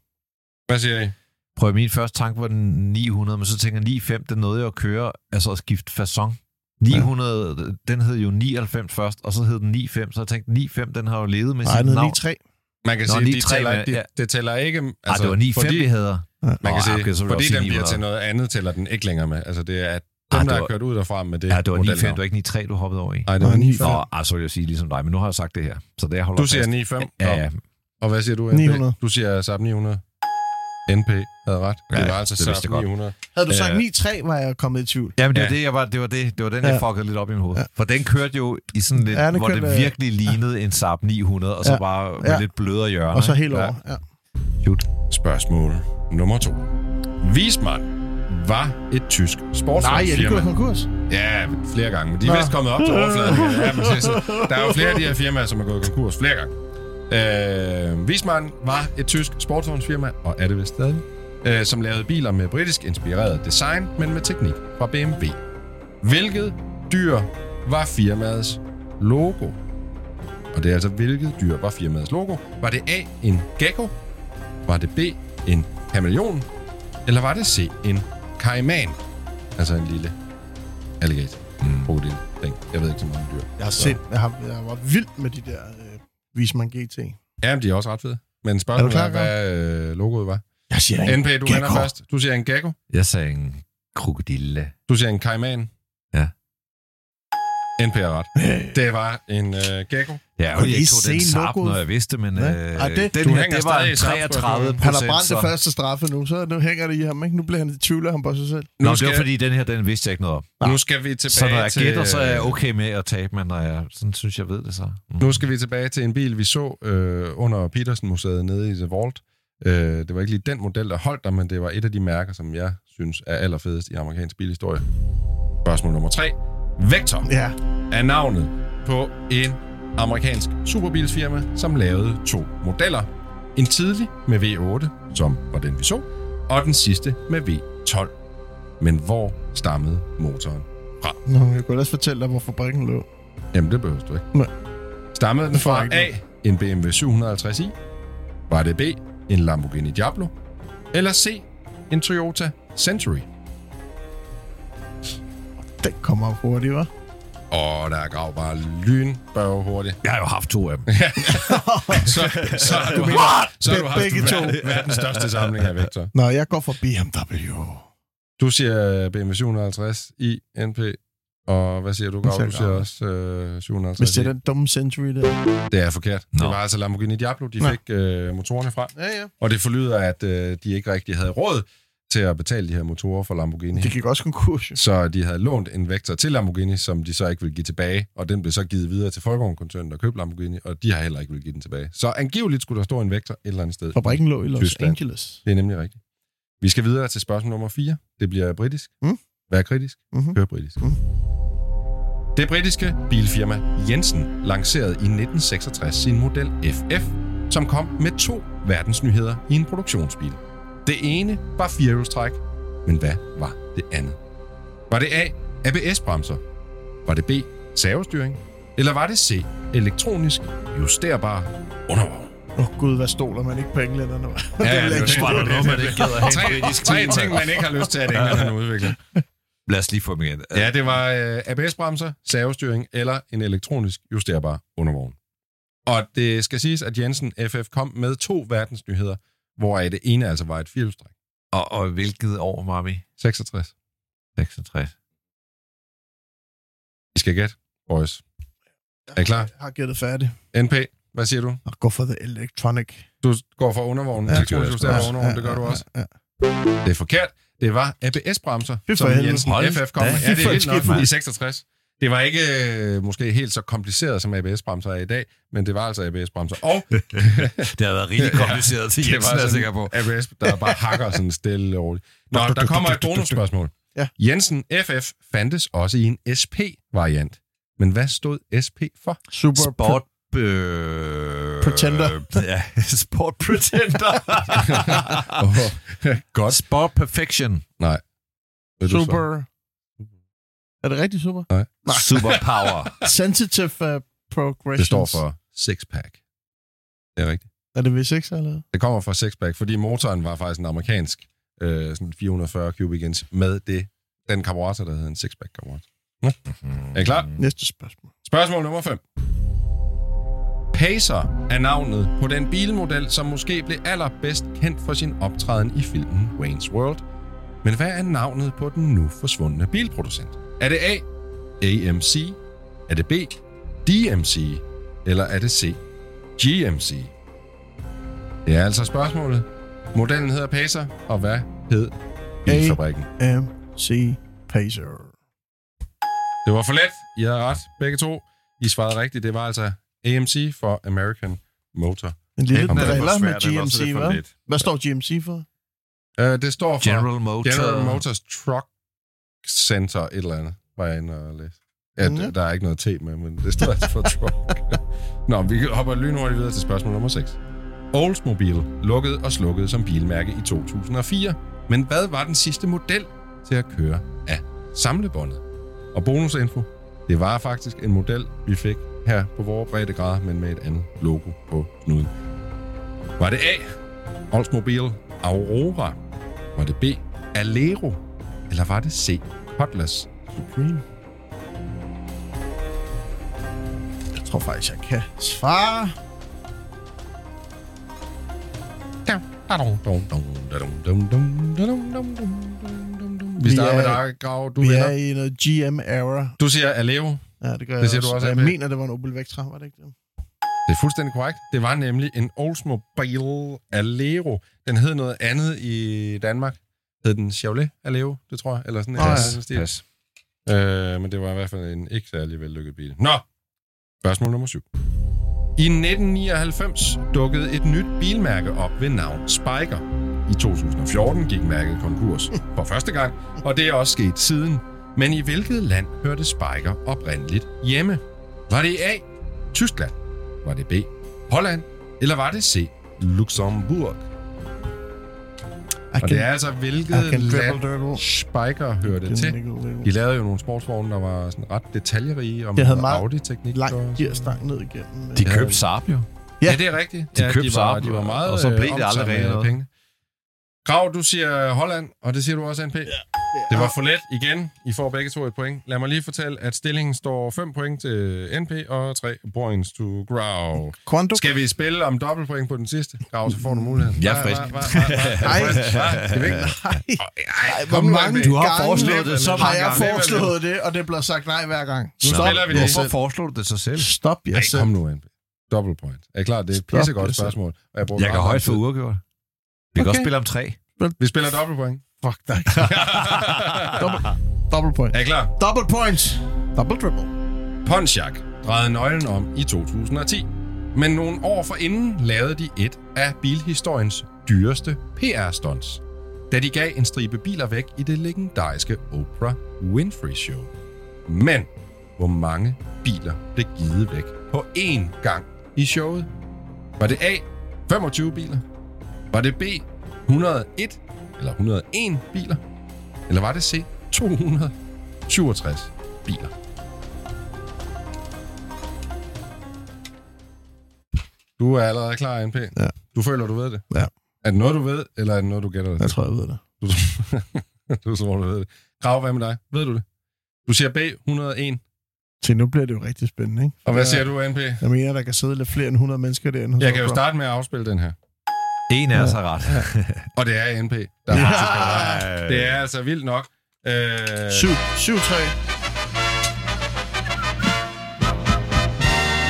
Hvad siger I? Prøv min første tanke var den 900, men så tænker jeg 95, den nåede jeg at køre, altså at skifte façon. 900, ja. den hed jo 99 først, og så hed den 95, så jeg tænkte, 95, den har jo levet med Nej, sit den navn. hedder 93. Man kan Nå, sige, de 93, tæller, de, ja. det tæller ikke... Altså, Altså, det var 95, fordi, vi havde. Man kan Nå, sige, okay, fordi den bliver 900. til noget andet, tæller den ikke længere med. Altså, det er at dem, Ah, der det har var- kørt ud derfra med det Ja, det var 95, modelnavn. det var ikke 93, du hoppede over i. Nej, det var Nej, 95. Nå, altså vil jeg sige ligesom dig, men nu har jeg sagt det her. Så det jeg holder Du siger fast. 95. Ja, ja. Og hvad siger du, NP? 900. Du siger Saab 900. NP havde ret. Det Ja, var altså det Saab godt. 900. Havde du sagt Øh, 9-3, var jeg kommet i tvivl. Jamen, det var, Ja. det, jeg var, det, var det, det var den, jeg Ja. fuckede lidt op i mit hoved. Ja. Ja. For den kørte jo i sådan lidt, Ja, ja, hvor kørte, det øh, virkelig lignede en Saab 900, og så Ja. bare med Ja. lidt blødere hjørner. Og så helt over. Ja. Shoot. Spørgsmål nummer to. Wiesmann var et tysk Nej, er det sportsvognsfirma. gået konkurs? Ja, flere gange. Men de er vist kommet op til overfladen. Ja, men er der er jo flere af de her firmaer, som er gået konkurs flere gange. Øh, Wiesmann var et tysk sportsvognsfirma, og er det vist stadig, øh, som lavede biler med britisk inspireret design, men med teknik fra BMW. Hvilket dyr var firmaets logo? Og det er altså, hvilket dyr var firmaets logo? Var det A, en gecko? Var det B, en kameleon? Eller var det C, en kaiman? Altså en lille alligator. Mm. Krokodil. Ting. Jeg ved ikke så meget om dyr. Jeg har set, jeg, har, jeg var vild med de der øh, Wiesmann GT. Ja, men de er også ret fede. Men spørgsmålet Er klar, hvad øh, logoet var. Jeg siger en NP, du gecko. først. Du siger en gecko. Jeg sagde en krokodille. Du siger en kaiman. Ja. NP er ret. Det var en øh, gecko. Ja, Kunne og jeg tog den logoet? når jeg vidste, men Ja. øh, Ej, det- den Du her, hænger det var stadig i en Saab 33 Han har brændt så- det første straffe nu, så nu hænger det i ham, ikke? Nu bliver han i tvivl af ham på sig selv. Nå, Nu det skal, var fordi, den her, den vidste jeg ikke noget om. nu skal vi tilbage Så når jeg til... gætter, så er jeg okay med at tabe, men når jeg sådan synes, jeg ved det så. Mm. Nu skal vi tilbage til en bil, vi så øh, under Petersen-museet nede i The Vault. Øh, det var ikke lige den model, der holdt der, men det var et af de mærker, som jeg synes er allerfedest i amerikansk bilhistorie. Spørgsmål nummer 3. Vector Ja. er navnet på en amerikansk superbilsfirma, som lavede to modeller. En tidlig med V8, som var den vi så, og den sidste med V12. Men hvor stammede motoren fra? Nå, jeg kunne ellers fortælle dig, hvor fabrikken lå. Jamen, det behøver du ikke. Nej. Stammede den fra A, en BMW 750i? Var det B, en Lamborghini Diablo? Eller C, en Toyota Century? Den kommer op hurtigt, hva'? Og der er grav bare lynbørge hurtigt. Jeg har jo haft to af dem. Så, så har du, mener haft, så har du haft begge to? ver- verdens største samling af Vector. Nå, jeg går for BMW. Du siger BMW 750 i NP. Og hvad siger du, Grav? siger Du siger også øh, 750 Hvis det er den dumme Century der. Det er forkert. Det Nå. var altså Lamborghini Diablo, de Nå. fik øh, motorerne fra. Ja, ja. Og det forlyder, at øh, de ikke rigtig havde råd til at betale de her motorer for Lamborghini. Det gik også konkurs, jo. Så de havde lånt en Vector til Lamborghini, som de så ikke ville give tilbage, og den blev så givet videre til Volkswagen-koncernen, der købte Lamborghini, og de har heller ikke vil give den tilbage. Så angiveligt skulle der stå en Vector et eller andet sted. Fabrikken lå i Los Tyskland. Angeles. Det er nemlig rigtigt. Vi skal videre til spørgsmål nummer 4. Det bliver britisk. Mm. Vær kritisk. Mhm. Hør britisk. Mm. Det britiske bilfirma Jensen lancerede i 1966 sin model FF, som kom med to verdensnyheder i en produktionsbil. Det ene var firehjulstræk, men hvad var det andet? Var det A. ABS-bremser? Var det B. Servostyring? Eller var det C. Elektronisk justerbar undervogn? Åh oh, gud, hvad stoler man ikke på englænderne? Ja, jeg det er der på. noget, man ikke at have Tre, tre ting, man ikke har lyst til, at englænderne udvikler. Lad os lige få dem igen. Ja, det var øh, ABS-bremser, servostyring eller en elektronisk justerbar undervogn. Og det skal siges, at Jensen FF kom med to verdensnyheder, hvoraf det ene altså var et firehjulstræk. Og, og hvilket år var vi? 66. 66. I skal gætte, boys. Er I klar? Jeg har gættet færdigt. NP, Hvad siger du? Og gå for the electronic. Du går for undervognen. Ja, Ja, det gør jeg elektronisk sgu justeret også. undervogn, det gør du også. Ja, ja. Det er forkert. Det var ABS-bremser, som. Jensen FF kom med. Ja, det er vildt nok i 66. Det var ikke øh, måske helt så kompliceret, som ABS-bremser er i dag, men det var altså ABS-bremser. Og Det har været rigtig kompliceret til det Jensen, er jeg sikker på. ABS, der bare hakker sådan stille og roligt. Nå, der kommer et bonusspørgsmål. Ja. Jensen FF fandtes også i en SP-variant. Men hvad stod SP for? Super Sport... Øh, Pretender. Ja, Sport Pretender. Oh, godt. Sport Perfection. Nej. Super... Er det rigtigt super? Super Power. Sensitive uh, progressions. Det står for six-pack. Det er rigtigt. Er det V6 eller? Det kommer fra six-pack, fordi motoren var faktisk en amerikansk øh, sådan 440 cubic inch med det, den karburator, der hedder en six-pack karburator. Nå. Er I klar? Næste spørgsmål. Spørgsmål nummer 5. Pacer er navnet på den bilmodel, som måske blev allerbedst kendt for sin optræden i filmen Wayne's World. Men hvad er navnet på den nu forsvundne bilproducent? Er det A. AMC? Er det B. DMC? Eller er det C. GMC? Det er altså spørgsmålet. Modellen hedder Pacer, og hvad hed bilfabrikken? MC Pacer. Det var for let. I havde ret, begge to. I svarede rigtigt. Det var altså AMC for American Motor. En lille driller med GMC, hvad? Hvad står GMC for? Uh, det står for General Motors. General Motors Truck Center, et eller andet, var jeg inde og læse. Ja, ja. Der er ikke noget T med, men det står altså for truck. Nå, vi hopper lynhurtigt videre til spørgsmål nummer 6. Oldsmobile lukkede og slukkede som bilmærke i 2004. Men hvad var den sidste model til at køre af samlebåndet? Og bonusinfo, det var faktisk en model, vi fik her på vores breddegrad, men med et andet logo på snuden. Var det A. Oldsmobile Aurora? Var det B. Alero? Eller var det C. Cutlass Supreme? Jeg tror faktisk, jeg kan svare. Vi starter med er- dig, Grav. Du, Vi vinder. er i noget GM-era. du siger Alero. Ja, det gør Det jeg siger du også, Jeg AP. mener, det var en Opel Vectra, var det ikke det? Det er fuldstændig korrekt. Det var nemlig en Oldsmobile Alero. Den hed noget andet i Danmark. Hed den Chevrolet Alero, det tror jeg. Eller sådan ja. noget. stil. Pas. Øh, men det var i hvert fald en ikke særlig vellykket bil. Nå, spørgsmål nummer 7. I 1999 dukkede et nyt bilmærke op ved navn Spiker. I 2014 gik mærket konkurs for første gang, og det er også sket siden. Men i hvilket land hørte Spiker oprindeligt hjemme? Var det A. Tyskland? Var det B. Holland? Eller var det C. Luxembourg? I Og det er altså, hvilket can land. Spiker hørte til. De lavede jo nogle sportsvogne, der var sådan ret detaljerige om Det havde meget Audi-teknik. Lang og- gearstang ned igennem. De øh, købte Saab jo. Ja, det er rigtigt. De ja, købte de var, Saab, de var meget og så blev det øh, aldrig rigtig med noget. penge. Grav, du siger Holland, og det siger du også, NP. Ja, det var for let igen. I får begge to et point. Lad mig lige fortælle, at stillingen står 5 point til NP og 3 points to Grav. Quanto? Skal vi spille om dobbeltpoint på den sidste? Grav, så får du muligheden. Jeg er frisk. Nej. Vi ikke? Nej, hvor kom nu, mange. Du har foreslået det så har jeg foreslået det, og det bliver sagt nej hver gang. Nu Stop spiller vi det. Hvorfor selv. foreslår du det så selv? Stop jer selv. kom nu, NP. Double point. Er I klar? Det er et pissegodt spørgsmål. og Jeg, Jeg kan højst få uafgjort. Vi kan Okay. også spille om tre. Vi spiller dobbelt point. Fuck dig. double, double point. Er I klar? Double points. Double triple. Pontiac drejede nøglen om i 2010. Men nogle år forinden lavede de et af bilhistoriens dyreste PR-stunts, da de gav en stribe biler væk i det legendariske Oprah Winfrey Show. Men hvor mange biler blev givet væk på én gang i showet? Var det A. 25 biler? Var det B. 101 eller 101 biler? Eller var det C. 267 biler? Du er allerede klar, NP. Ja. Du føler, du ved det? Ja. Er det noget, du ved, eller er det noget, du gætter dig Jeg til? tror, jeg ved det. Du, du tror, du ved det. Grav, hvad med dig? Ved du det? Du siger B, 101. Se, nu bliver det jo rigtig spændende, ikke? Og hvad siger du, NP? Jeg mener, der kan sidde lidt flere end 100 mennesker derinde. Jeg kan jo starte med at afspille den her. En er så ret. Og det er NP, der Ja. faktisk er ret. Det er altså vildt nok. Øh, 7, 7 3.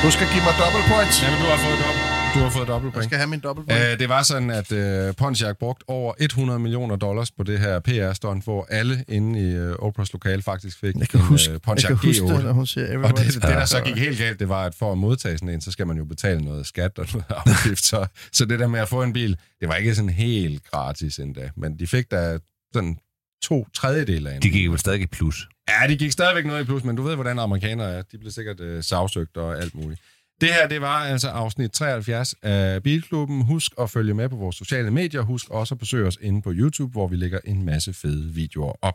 Husk at give mig dobbelt points. Jamen, du har fået dobbelt. Du har fået dobbelt Jeg skal have min dobbelt point. Uh, det var sådan, at uh, Pontiac brugte over 100 millioner dollars på det her PR-stunt, hvor alle inde i uh, Oprahs lokale faktisk fik jeg kan en huske, uh, jeg Pontiac kan huske G8. det, når hun siger Og everybody. det, det, der så gik helt galt, det var, at for at modtage sådan en, så skal man jo betale noget skat og noget afgift. Så, så det der med at få en bil, det var ikke sådan helt gratis endda. Men de fik da sådan to tredjedel af en De bil. gik jo stadig i plus. Ja, de gik stadigvæk noget i plus, men du ved, hvordan amerikanere er. De blev sikkert øh, sagsøgt og alt muligt. Det her, det var altså afsnit 73 af Bilklubben. Husk at følge med på vores sociale medier. Husk også at besøge os inde på YouTube, hvor vi lægger en masse fede videoer op.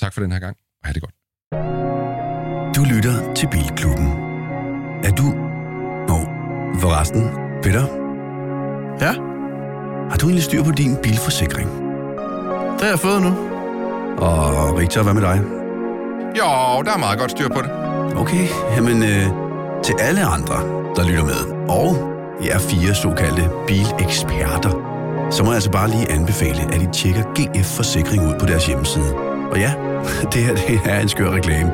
Tak for den her gang, og have det godt. Du lytter til Bilklubben. Er du... Nå, forresten, Peter, Ja, har du egentlig styr på din bilforsikring? det har jeg fået nu. Og Richard, hvad med dig? Jo, der er meget godt styr på det. Okay, jamen øh, til alle andre, der lytter med, og jer fire såkaldte bileksperter, så må jeg altså bare lige anbefale, at I tjekker GF Forsikring ud på deres hjemmeside. Og ja, det her det er en skør reklame.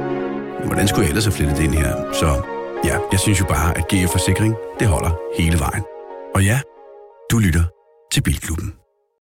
Men hvordan skulle jeg ellers have flettet det ind her? Så ja, jeg synes jo bare, at GF Forsikring, det holder hele vejen. Og ja, du lytter til Bilklubben.